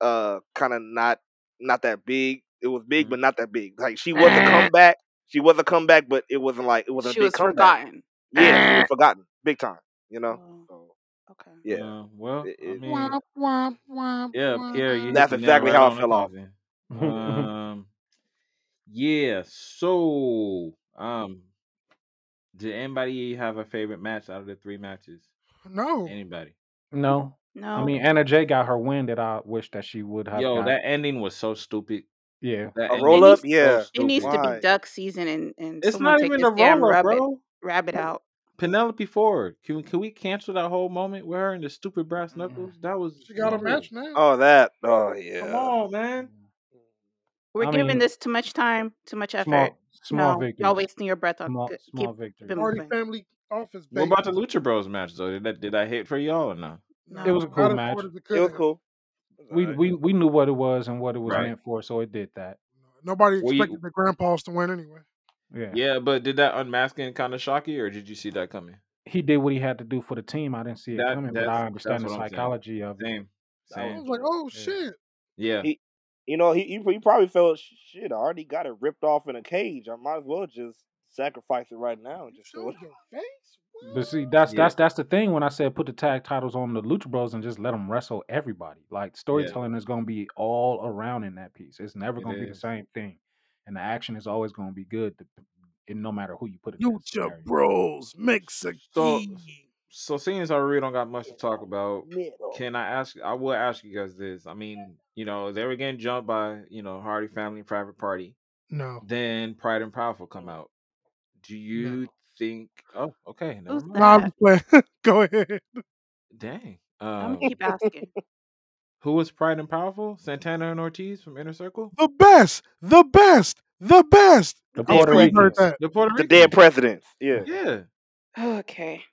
uh kind of not not that big. It was big, Mhm. but not that big. Like she was a comeback. She was a comeback, but it wasn't like it was a She big was comeback. forgotten. Yeah, she was forgotten, big time. You know. Oh, So okay. yeah, Uh, well, it, I mean, Womp, womp, womp, yeah, Pierre, you that's exactly right how on I fell off. [laughs] Um, yeah. So, um, did anybody have a favorite match out of the three matches? No. Anybody? no, No. I mean Anna Jay got her win that I wish that she would have Yo, got. that ending was so stupid. yeah, That A ending roll up, was needs so yeah. it stupid. needs to be duck season and and It's not take even this a damn roll up, rabbit bro. rabbit out. Penelope Ford. Can we can we cancel that whole moment with her and the stupid brass knuckles? Mm. That was She got a match now. Oh, that. Oh yeah. Come yeah. on, man. We're I giving mean this too much time, too much effort. small small No, y'all wasting your breath on. small Keep small keep victories. Party family office What baby. about the Lucha Bros match though? Did that did that hit for y'all or no? It was a cool Not match. it It was cool. We we we knew what it was and what it was Right. meant for, so it did that. Nobody Well, expected you, the grandpas to win anyway. Yeah, yeah, but did that unmasking kind of shock you, or did you see that coming? he did what he had to do for the team. I didn't see it That coming, but that's I understand the what I'm saying. psychology of it. Same, That I same. was like, oh Yeah. shit. Yeah, He, you know, he he, he probably felt shit. I already got it ripped off in a cage. I might as well just sacrifice it right now and You just throw it. your [laughs] face? But see, that's yeah, that's that's the thing when I said put the tag titles on the Lucha Bros and just let them wrestle everybody. Like yeah. storytelling is going to be all around in that piece. It's never It going to be the is. same thing, and the action is always going to be good, to, in no matter who you put it in that Lucha scenario. Bros So, Mexican. so seeing as I really don't got much to talk about, Middle. can I ask? I will ask you guys this. I mean, you know, they were getting jumped by you know Hardy Family and Private Party. No. Then Pride and Powerful come out. Do No. you think? Oh, okay, never mind. No, I'm playing. [laughs] Go ahead. Dang. I'm gonna Um, keep asking. Who was Pride and Powerful? Santana and Ortiz from Inner Circle. The best. The best. The best. The Puerto sure heard Ricans. that. The Puerto The dead Ricans. presidents. Yeah. Yeah. Okay.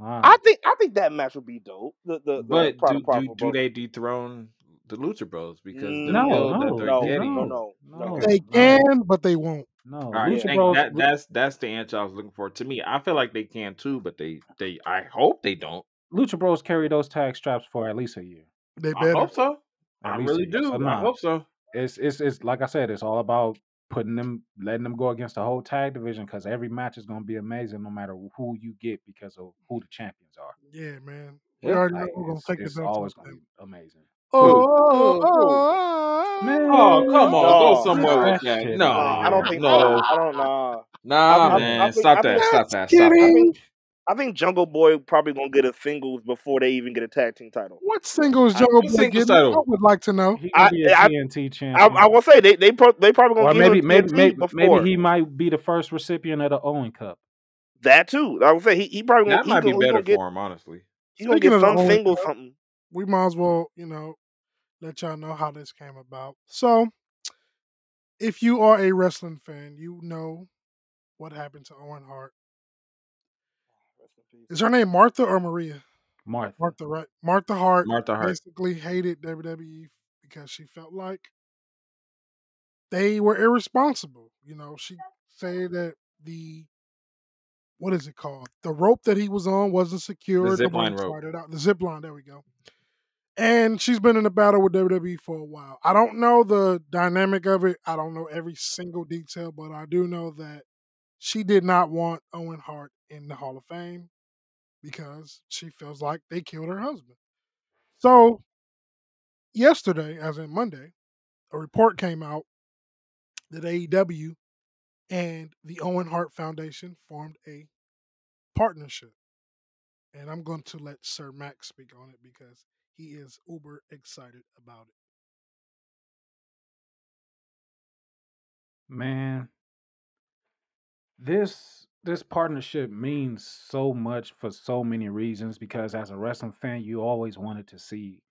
Ah, I think I think that match would be dope. The the the But Pride do do do they dethrone the Lucha Bros because the no, build that no, they're No, no, no, no, no. no, They no, can, but they won't. no. All right, Lucha Bros. that. That's that's the answer I was looking for. To me, I feel like they can too, but they they. I hope they don't. Lucha Bros carry those tag straps for at least a year. They I better. hope so. At I really a year. So do. I hope so. it's it's it's like I said, it's all about putting them, letting them go against the whole tag division because every match is gonna be amazing no matter who you get because of who the champions are. Yeah, man. We Yeah. already know Like who's gonna take the it's always gonna be amazing. Oh, who? Oh, Who? Who? oh, Man, Oh come on, go somewhere no, with that that. shit No, out I don't think. I no, I don't know. I, nah, I, I man. think. Stop I that. think. Stop that. Stop that. I think. Jungle Boy probably gonna get a singles before they even get a tag team title. What singles Jungle What Boy singles getting? I would like to know. He gonna I, be a I, TNT I, champion, I will say they they pro, they probably gonna or give him maybe maybe TNT maybe maybe before he might be the first recipient of the Owen Cup. that too. I would say he, he probably gonna That he might be gonna he better gonna get for him, honestly. he's gonna get of the some Owen singles Cup, something. we might as well, you know, let y'all know how this came about. So, if you are a wrestling fan, you know what happened to Owen Hart. Rest in peace. Is her name Martha or Maria? Martha. Martha, right? Martha Hart Martha Hart. basically hated WWE because she felt like they were irresponsible. You know, she said that the what is it called? The rope that he was on wasn't The secured. zip Nobody line rope. out the zip line. There we go. And she's been in a battle with WWE for a while. I don't know the dynamic of it. I don't know every single detail, but I do know that she did not want Owen Hart in the Hall of Fame because she feels like they killed her husband. So yesterday, as in Monday, a report came out that AEW and the Owen Hart Foundation formed a partnership. And I'm going to let Sir Max speak on it because he is uber excited about it. Man, this this partnership means so much for so many reasons because as a wrestling fan, you always wanted to see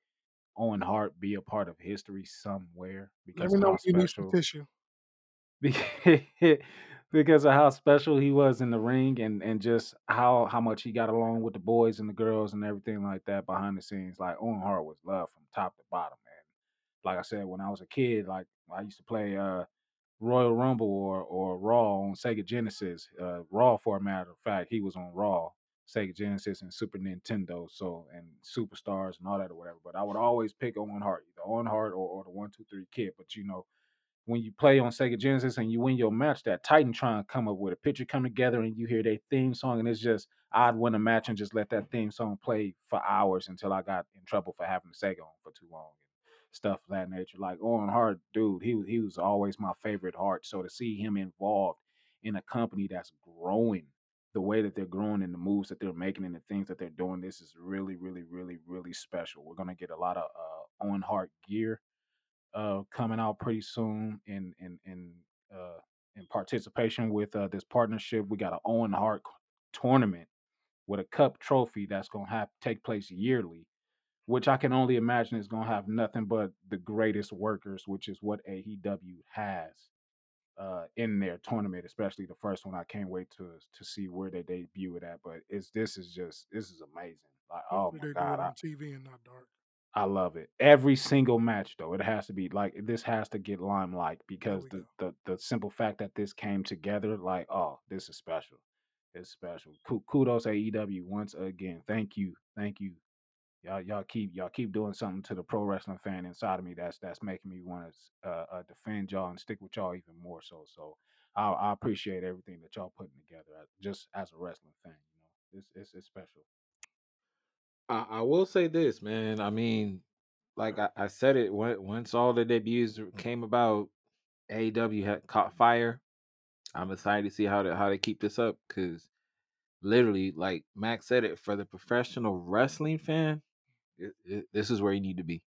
Owen Hart be a part of history somewhere Let because me of know how you need some special tissue. [laughs] because of how special he was in the ring and and just how how much he got along with the boys and the girls and everything like that behind the scenes. Like Owen Hart was loved from top to bottom, man. Like I said, when I was a kid, like I used to play uh Royal Rumble or or Raw on Sega Genesis. Uh, Raw, for a matter of fact, he was on Raw, Sega Genesis, and Super Nintendo. So and Superstars and all that or whatever. But I would always pick Owen Hart, either Owen Hart or, or the One Two Three Kid. But you know, when you play on Sega Genesis and you win your match, that TitanTron to come up with a picture come together and you hear their theme song, and it's just I'd win a match and just let that theme song play for hours until I got in trouble for having the Sega on for too long stuff of that nature. Like Owen Hart, dude, he he was always my favorite Hart. So to see him involved in a company that's growing the way that they're growing and the moves that they're making and the things that they're doing, this is really, really, really, really special. We're gonna get a lot of uh, Owen Hart gear uh, coming out pretty soon in in in uh, in participation with uh, this partnership. We got an Owen Hart tournament with a cup trophy that's gonna have take place yearly which I can only imagine is going to have nothing but the greatest workers, which is what AEW has uh, in their tournament, especially the first one. I can't wait to to see where they debut it at. But it's this is just this is amazing. Like oh my god, I, TV and not dark. I love it. Every single match though, it has to be like this has to get limelight because the, go. the the simple fact that this came together, like oh, this is special. It's special. Kudos AEW once again. Thank you, thank you y'all y'all keep y'all keep doing something to the pro wrestling fan inside of me that's that's making me want to uh, uh, defend y'all and stick with y'all even more so so I, I appreciate everything that y'all putting together uh, just as a wrestling fan you know it's it's, it's special I, I will say this, man. I mean, like I, I said it once all the debuts came about, AEW had caught fire. I'm excited to see how to how they keep this up because literally, like Max said it, for the professional wrestling fan, it, it, this is where you need to be.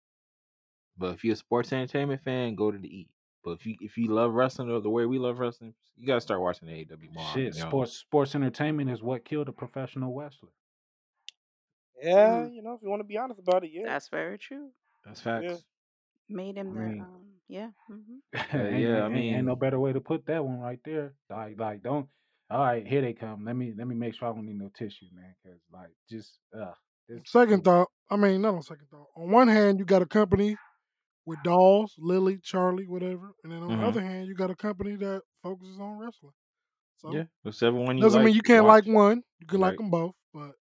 But if you're a sports entertainment fan, go to the E. But if you if you love wrestling or the way we love wrestling, you gotta start watching AEW more. shit you know? sports sports entertainment is what killed a professional wrestler Yeah, Mm. you know, if you want to be honest about it, yeah. That's very true. That's facts. Made him I the mean- um yeah. hmm [laughs] ain't, yeah, I ain't- ain't, ain't no better way to put that one right there like like don't all right here they come let me let me make sure i don't need no tissue man because like just uh this Second thought, I mean, not on second thought. On one hand, you got a company with dolls, Lily, Charlie, whatever, and then on Mhm. the other hand, you got a company that focuses on wrestling. So Yeah, whichever one you doesn't like, mean you can't watch. like one. You can like them both, but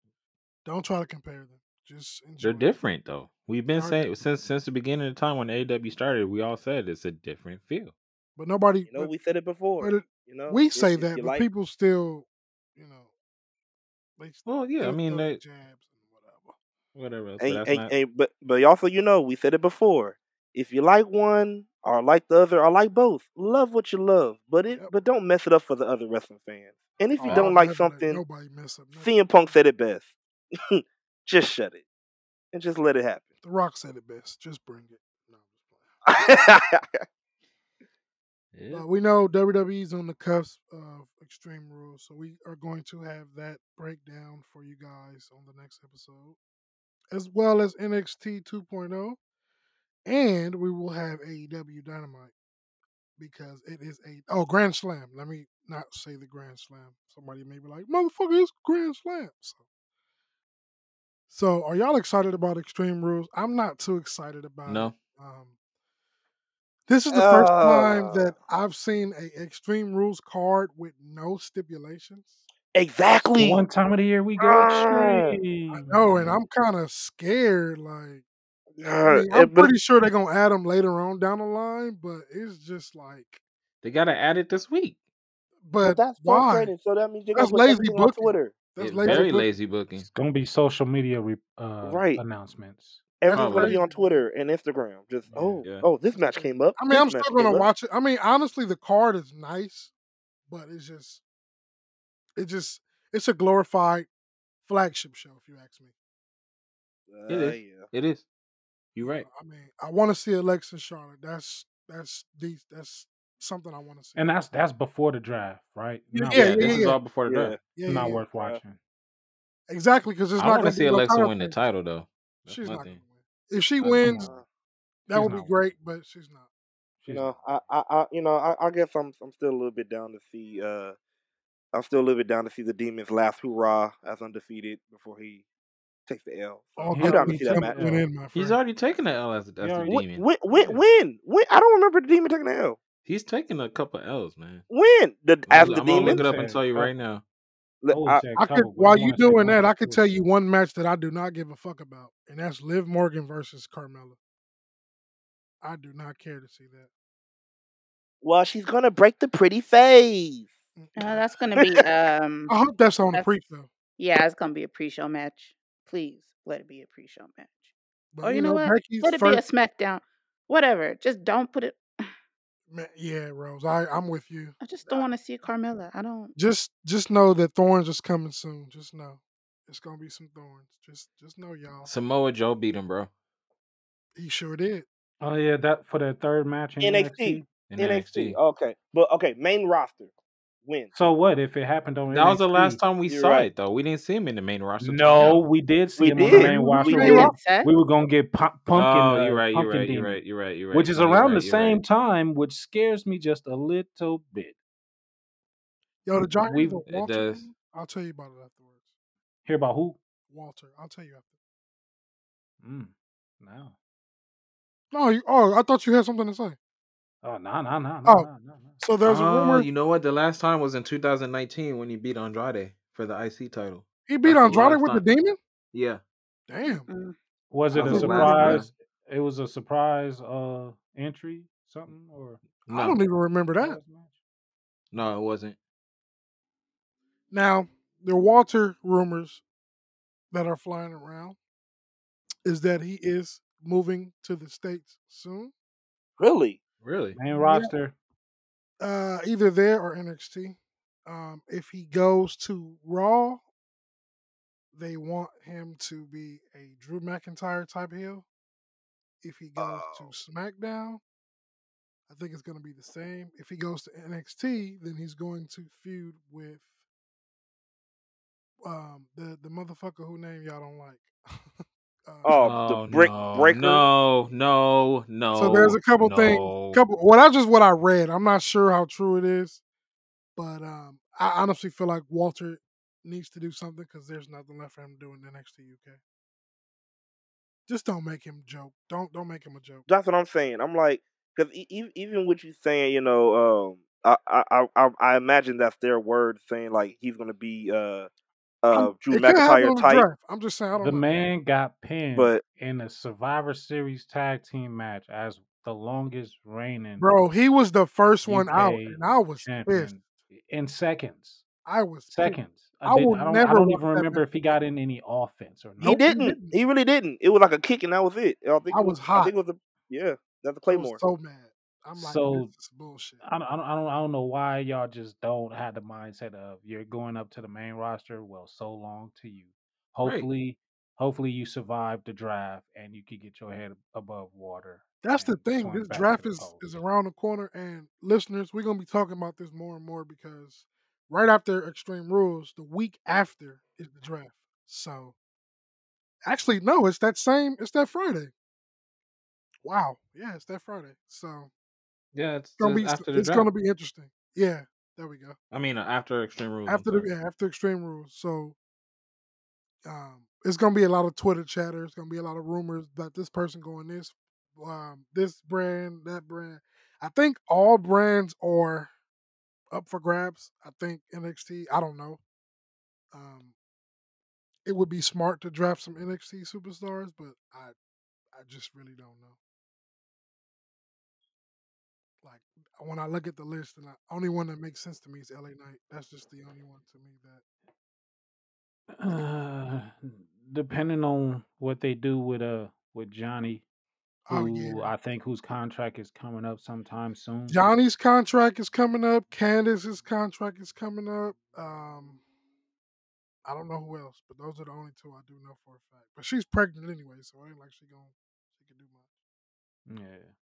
don't try to compare them. Just enjoy. They're it. different though. We've been They are saying different. since since the beginning of the time when AW started, we all said it's a different feel. But nobody. You know, but, we said it before. but it, you know, we say if that, but like, people still, you know, they Well, yeah, I mean throw they, jabs and whatever. whatever else, but ain't, that's ain't, not. ain't, but but also, you know, we said it before. If you like one or like the other or like both, love what you love, but it Yep. but don't mess it up for the other wrestling fans. And if you Oh, don't I'll like something, nobody mess up. nothing. CM Punk said it best. [laughs] just shut it and just let it happen. The Rock said it best. Just bring it. No, I'm just. Yeah. [laughs] Uh, we know WWE's on the cusp of Extreme Rules, so we are going to have that breakdown for you guys on the next episode, as well as NXT 2.0, and we will have AEW Dynamite because it is a oh Grand Slam. Let me not say the Grand Slam. Somebody may be like, "Motherfucker, it's Grand Slam." So, so are y'all excited about Extreme Rules? I'm not too excited about it. No, Um, this is the first time Uh. that I've seen a Extreme Rules card with no stipulations. Exactly. one time of the year we go extreme No, and I'm kind of scared. Like, I Uh, mean, I'm but pretty sure they're gonna add them later on down the line, but it's just like, they gotta add it this week. but, but that's why? frustrating. So that means you're gonna That's put lazy everything on booking. Twitter. That's It's lazy very booking. lazy booking. it's gonna be social media re- uh, Right. announcements That's Everything's gonna be on. Twitter and Instagram. Just Yeah. oh Yeah. oh this match came up. I mean, This I'm still gonna came up. watch it. I mean, honestly, the card is nice, but it's just, it just, it's a glorified flagship show, if you ask me. It Uh, is. yeah. It is. You're right. I mean, I want to see Alexa and Charlotte. That's that's these that's something I want to see. And that's that's before the draft, right? Yeah, Not yeah, Yeah, worth yeah, this is yeah. all before the Yeah. draft. Yeah, Not yeah, worth Yeah. watching. exactly. Because it's I not want to going to see be Alexa win the title though. That's She's not gonna win. If she wins, on. Uh, that would be great, but she's not. She's you know. I, I, I, you know, I, I guess I'm, I'm still a little bit down to see. Uh, I'm still a little bit down to see the Demons' last hurrah as undefeated before he takes the L. So oh, All I'm down to already see Guthrie that match. the went L. in, He's already taken the L as, as He the demon. when, when, when, when? I don't remember the Demon taking the L. He's taking a couple L's, man. When the I'm as gonna, the I'm gonna look it up and tell you right now. I I, say a I could, while you want to say doing that, I could tell you one match that I do not give a fuck about, and that's Liv Morgan versus Carmella. I do not care to see that. well, she's gonna break the pretty face. Mm, Uh, that's gonna be [laughs] um I hope that's on the pre-show. yeah, it's gonna be a pre-show match. Please let it be a pre-show match. But Or you you know know, what? Becky's Let it be a. SmackDown. Whatever. Just don't put it. [sighs] Man, yeah, Rose, I I'm with you. I just don't want to see Carmella. I don't. Just just know that Thorns is coming soon. Just know it's gonna be some Thorns. Just just know, y'all. Samoa Joe beat him, bro. He sure did. Oh yeah, that for the third match in NXT, NXT. NXT. NXT. Okay, but okay, main roster win. So what if it happened on That was the last time we You're saw right. it, though. We didn't see him in the main roster. No, now. we did see We him on the main We roster. Main We did. were we were gonna get pu- pumpkin Oh, uh, you're right. You're pumpkin right. You're right. You're right. You're right. which is No, you're around right. the same right. time, which scares me just a little bit. Yo, the Giants We of It does. I'll tell you about it afterwards. hear about who? Walter, I'll tell you after. Mm, no. No, you, oh, I thought you had something to say. Oh no no no no no no no. so there's a Oh, rumor you know what? The last time was in 2019 when he beat Andrade for the IC title. he beat That's the Andrade last with the time. demon. Yeah, Damn. Mm. Was that it was a the last surprise? It was a surprise uh entry, something or I No, don't even remember that. no, it wasn't. Now, the Walter rumors that are flying around is that he is moving to the states soon. Really? Really? Main Yeah, roster. uh, either there or NXT. Um, if he goes to Raw, they want him to be a Drew McIntyre type heel. If he goes to Oh, SmackDown, I think it's going to be the same. If he goes to NXT, then he's going to feud with um, the the motherfucker who name y'all don't like. [laughs] uh, oh, the Oh brick no, breaker. no, no, so there's a couple things, no. couple. Well, that's just what I read. I'm not sure how true it is, but um, I honestly feel like Walter needs to do something because there's nothing left for him to do in NXT UK. Just don't make him joke. Don't don't make him a joke. That's what I'm saying. I'm like, because even with you're saying, you know, um, I, I I I imagine that's their word saying like he's gonna be uh I'm, uh Drew it could happen McIntyre the type, draft. I'm just saying I don't The know. man got pinned but in a Survivor Series tag team match as the longest reigning Bro, he was the first one out, and I was pissed. in seconds. I was pissed. Seconds. I, I will I don't. I don't even remember match if he got in any offense or he not. Nope, he didn't. didn't. He really didn't. It was like a kick, and that was it. I think I it was was. I hot. think it was a yeah. That's a I was Claymore. so mad. I'm like, So this is bullshit. I don't, I don't. I don't. Know why y'all just don't have the mindset of you're going up to the main roster. Well, so long to you. Right. Hopefully, hopefully you survive the draft and you can get your head above water That's the thing. This draft is is around the corner, and listeners, we're gonna be talking about this more and more because right after Extreme Rules, the week after is the draft. So actually, no, it's that same. It's that Friday. Wow, yeah, it's that Friday. So Yeah, it's, it's gonna be after it's gonna be interesting. Yeah, there we go. I mean, uh, after Extreme Rules. After the yeah, after Extreme Rules, so um, it's gonna be a lot of Twitter chatter. It's gonna be a lot of rumors about this person going this, um, this brand, that brand. I think all brands are up for grabs. I think NXT. I don't know. Um, it would be smart to draft some NXT superstars, but I, I just really don't know. When I look at the list, and the only one that makes sense to me is LA Knight. That's just the only one to me that Uh, depending on what they do with uh with Johnny, Oh who yeah. I think whose contract is coming up sometime soon. Johnny's contract is coming up. Candace's contract is coming up. Um, I don't know who else, but those are the only two I do know for a fact. But she's pregnant anyway, so it ain't like she going she can do much. Yeah.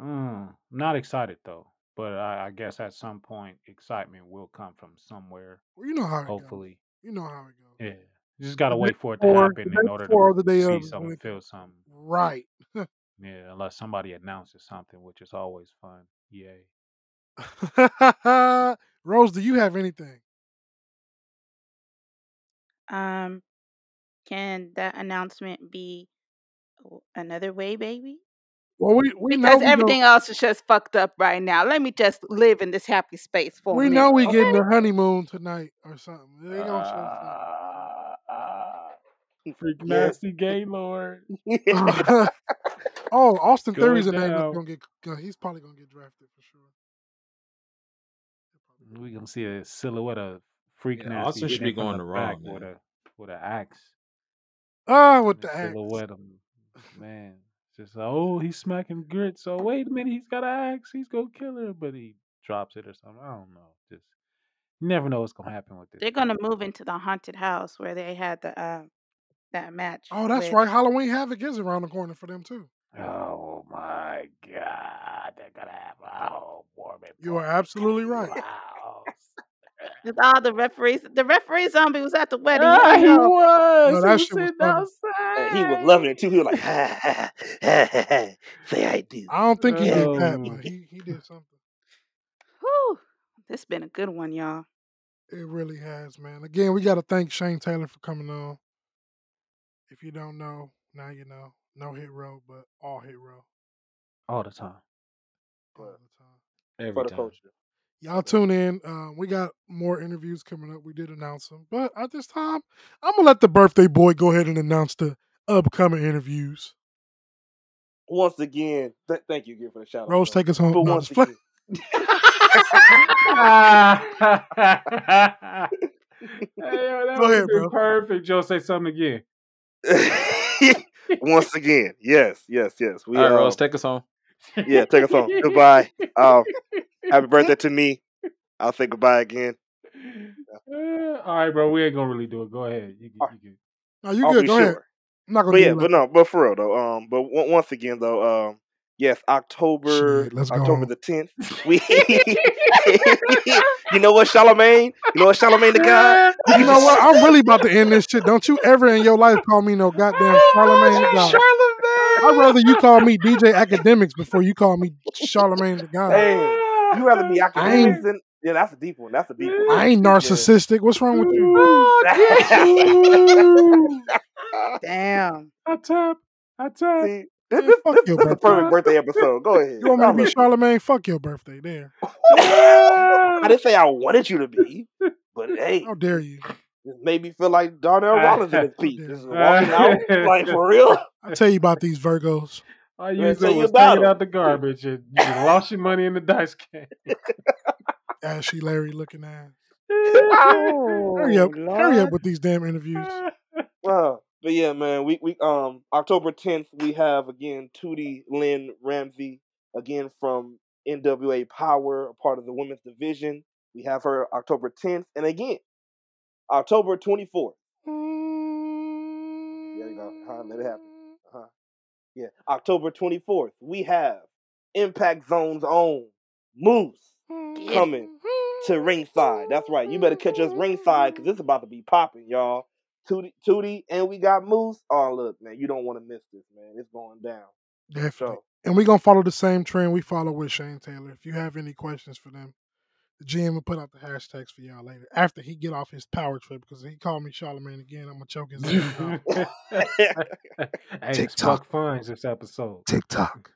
Uh, I'm not excited though. but I, I guess at some point excitement will come from somewhere. Well, you know how it goes. Hopefully, You know how it goes. yeah. You just gotta The day wait for it to before, the happen day in order before or to the day see of something, when feel something. Right. [laughs] Yeah, unless somebody announces something, which is always fun. Yay. [laughs] Rose, do you have anything? Um, can that announcement be w- another way, baby? Well, we we know Because we everything go, else is just fucked up right now. Let me just live in this happy space for a we know minute, we getting okay? the honeymoon tonight or something. They gonna show Ah, ah, freak Yeah. nasty gay lord [laughs] something. [laughs] oh, Austin going Theory's a name that's down. gonna get. uh, He's probably gonna get drafted for sure. We gonna see a silhouette of freak Yeah, nasty Austin should hitting be him from going the to Raw, back with man. a with an axe. Ah, with The the axe. silhouette of him, [laughs] man. Just oh, he's smacking grit. So wait a minute, he's got an axe. He's gonna kill her, but he drops it or something. I don't know. Just you never know what's gonna happen with this. They're gonna move into the haunted house where they had the uh that match Oh, that's with right. Halloween Havoc is around the corner for them too. Oh my God, they're gonna have a whole Mormon You are absolutely right. Wow. With all the referees. The referee zombie was at the wedding. I ah, he know. No, was. He that was shit was sitting he was loving it too. He was like, ha ha ha ha ha. Say I do. I don't think he did that, Oh, but he he did something. Whew. This been a good one, y'all. It really has, man. Again, we got to thank Shane Taylor for coming on. If you don't know, now you know. No hit row, but all hit row all the time. all the time. Every for the time. culture. Y'all tune in. Uh, we got more interviews coming up. We did announce them, but at this time, I'm gonna let the birthday boy go ahead and announce the upcoming interviews. Once again, th- thank you again for the shout out. Rose, bro. take us home. But No, once just play. [laughs] hey, yo, that Go ahead, bro. perfect. Joe, say something again. [laughs] Once again, yes, yes, yes. We All right, uh, Rose, take us home. Yeah, take us home. Goodbye. Um, happy birthday to me. I'll say goodbye again. Uh, all right, bro. We ain't gonna really do it. Go ahead. You, All can- you can. No, you I'll good. be Go ahead. sure. I'm not gonna But yeah, but no, but for real though. Um, but on- once again though, um, yes, October shit. Let's go October home. the tenth. We, [laughs] you know what, Charlemagne? You know what, Charlemagne the God? [laughs] You know what? I'm really about to end this shit. Don't you ever in your life call me no goddamn Charlemagne the God. [laughs] I'd rather you call me DJ Akademiks before you call me Charlemagne the God. Hey, you rather be I Akademiks than yeah, that's a deep one. That's a deep one. I ain't narcissistic. What's wrong with you? Ooh. [laughs] Damn. I tap. I tap. See, this, Man, this, fuck this, your this is the birthday. perfect birthday episode. Go ahead. You want me to be. Charlemagne? Fuck your birthday. There. [laughs] I didn't say I wanted you to be, but hey, How dare you? This made me feel like Darnell Rollins in his How piece. dare This is you? walking out [laughs] like for real. I'll tell you about these Virgos. All Man, you tell did you was about take it out the garbage and you lost your money in the dice game. [laughs] Ashy Larry looking ass. Hurry Oh up. Hurry up with these damn interviews. [laughs] Uh, but yeah, man, we we um October tenth we have again Tootie Lynn Ramsey again from NWA Power, a part of the women's division. We have her October tenth, and again October twenty fourth. There you go. Uh, let it happen. Uh-huh. Yeah, October twenty fourth we have Impact Zone's own Moose coming to ringside. That's right. You better catch us ringside because it's about to be popping, y'all. Tootie, Tootie, and we got Moose. Oh, look, man, you don't want to miss this, man. It's going down. Definitely. So, And we're gonna follow the same trend we follow with Shane Taylor. If you have any questions for them, the GM will put out the hashtags for y'all later. After he get off his power trip, because he called me Charlemagne again, I'm gonna choke his ass [laughs] [laughs] hey, TikTok. Buck Fines this episode. TikTok.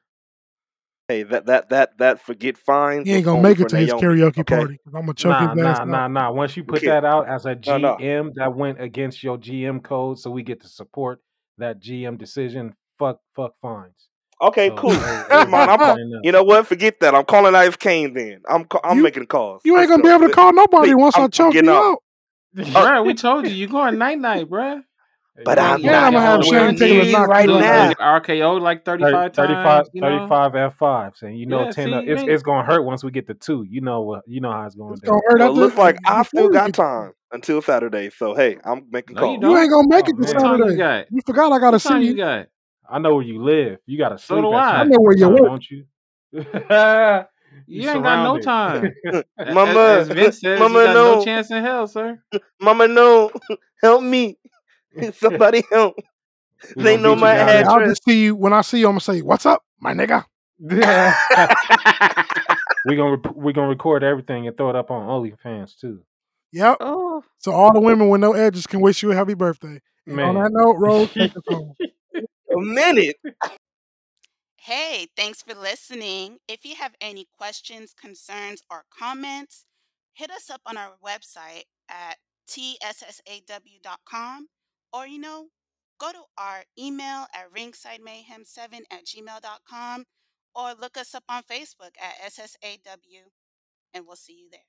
hey, that that that that forget fines. He ain't gonna make it to his karaoke Okay, party. 'cause I'm gonna choke Nah, his ass nah, out. nah, nah. Once you put can't. that out as a No, no. GM, that went against your GM code, so we get to support that GM decision. Fuck, fuck fines. Okay, So cool. hey, Never hey, mind. I'm call- turn up. you know what? Forget that. I'm calling Ice Kane. Then I'm ca- I'm You making calls. you ain't gonna be able to call nobody Please, once I'm, I choke you out. [laughs] Bruh, we told you you going night night, bruh. Hey, But I'm you Yeah, not I'm gonna have got nowhere Shane Taylor knock right your Look, ass now. RKO like 30, 35 35, times, you know? 35 F5s, and you know Yeah, 10. see, uh, you it's it's gonna hurt once we get to two. You know what? You know how it's going It's down. gonna hurt Well, it looks like I still got time until Saturday. So hey, I'm making No, calls. You don't. ain't gonna make Oh it to What man, you Saturday. You forgot I gotta What see you you. got? I know where you live. You got to So do at I I. know where you live. don't [laughs] you? You ain't got no time. [laughs] [laughs] A- As, Mama, as Vince says, you Mama, got no no. chance in hell, sir. Mama, no. Help me. Somebody help. We They know my down Yeah, there. I'll just see you when I see you. I'm gonna say, "What's up, my nigga?" we gonna rep- we gonna record everything and throw it up on OnlyFans too. Yep. Oh, So all the women with no edges can wish you a happy birthday. And on that note, Rose, take us home. A minute. Hey, thanks for listening. If you have any questions, concerns, or comments, hit us up on our website at tssaw.com or, you know, go to our email at ringsidemayhem7 at gmail.com or look us up on Facebook at SSAW, and we'll see you there.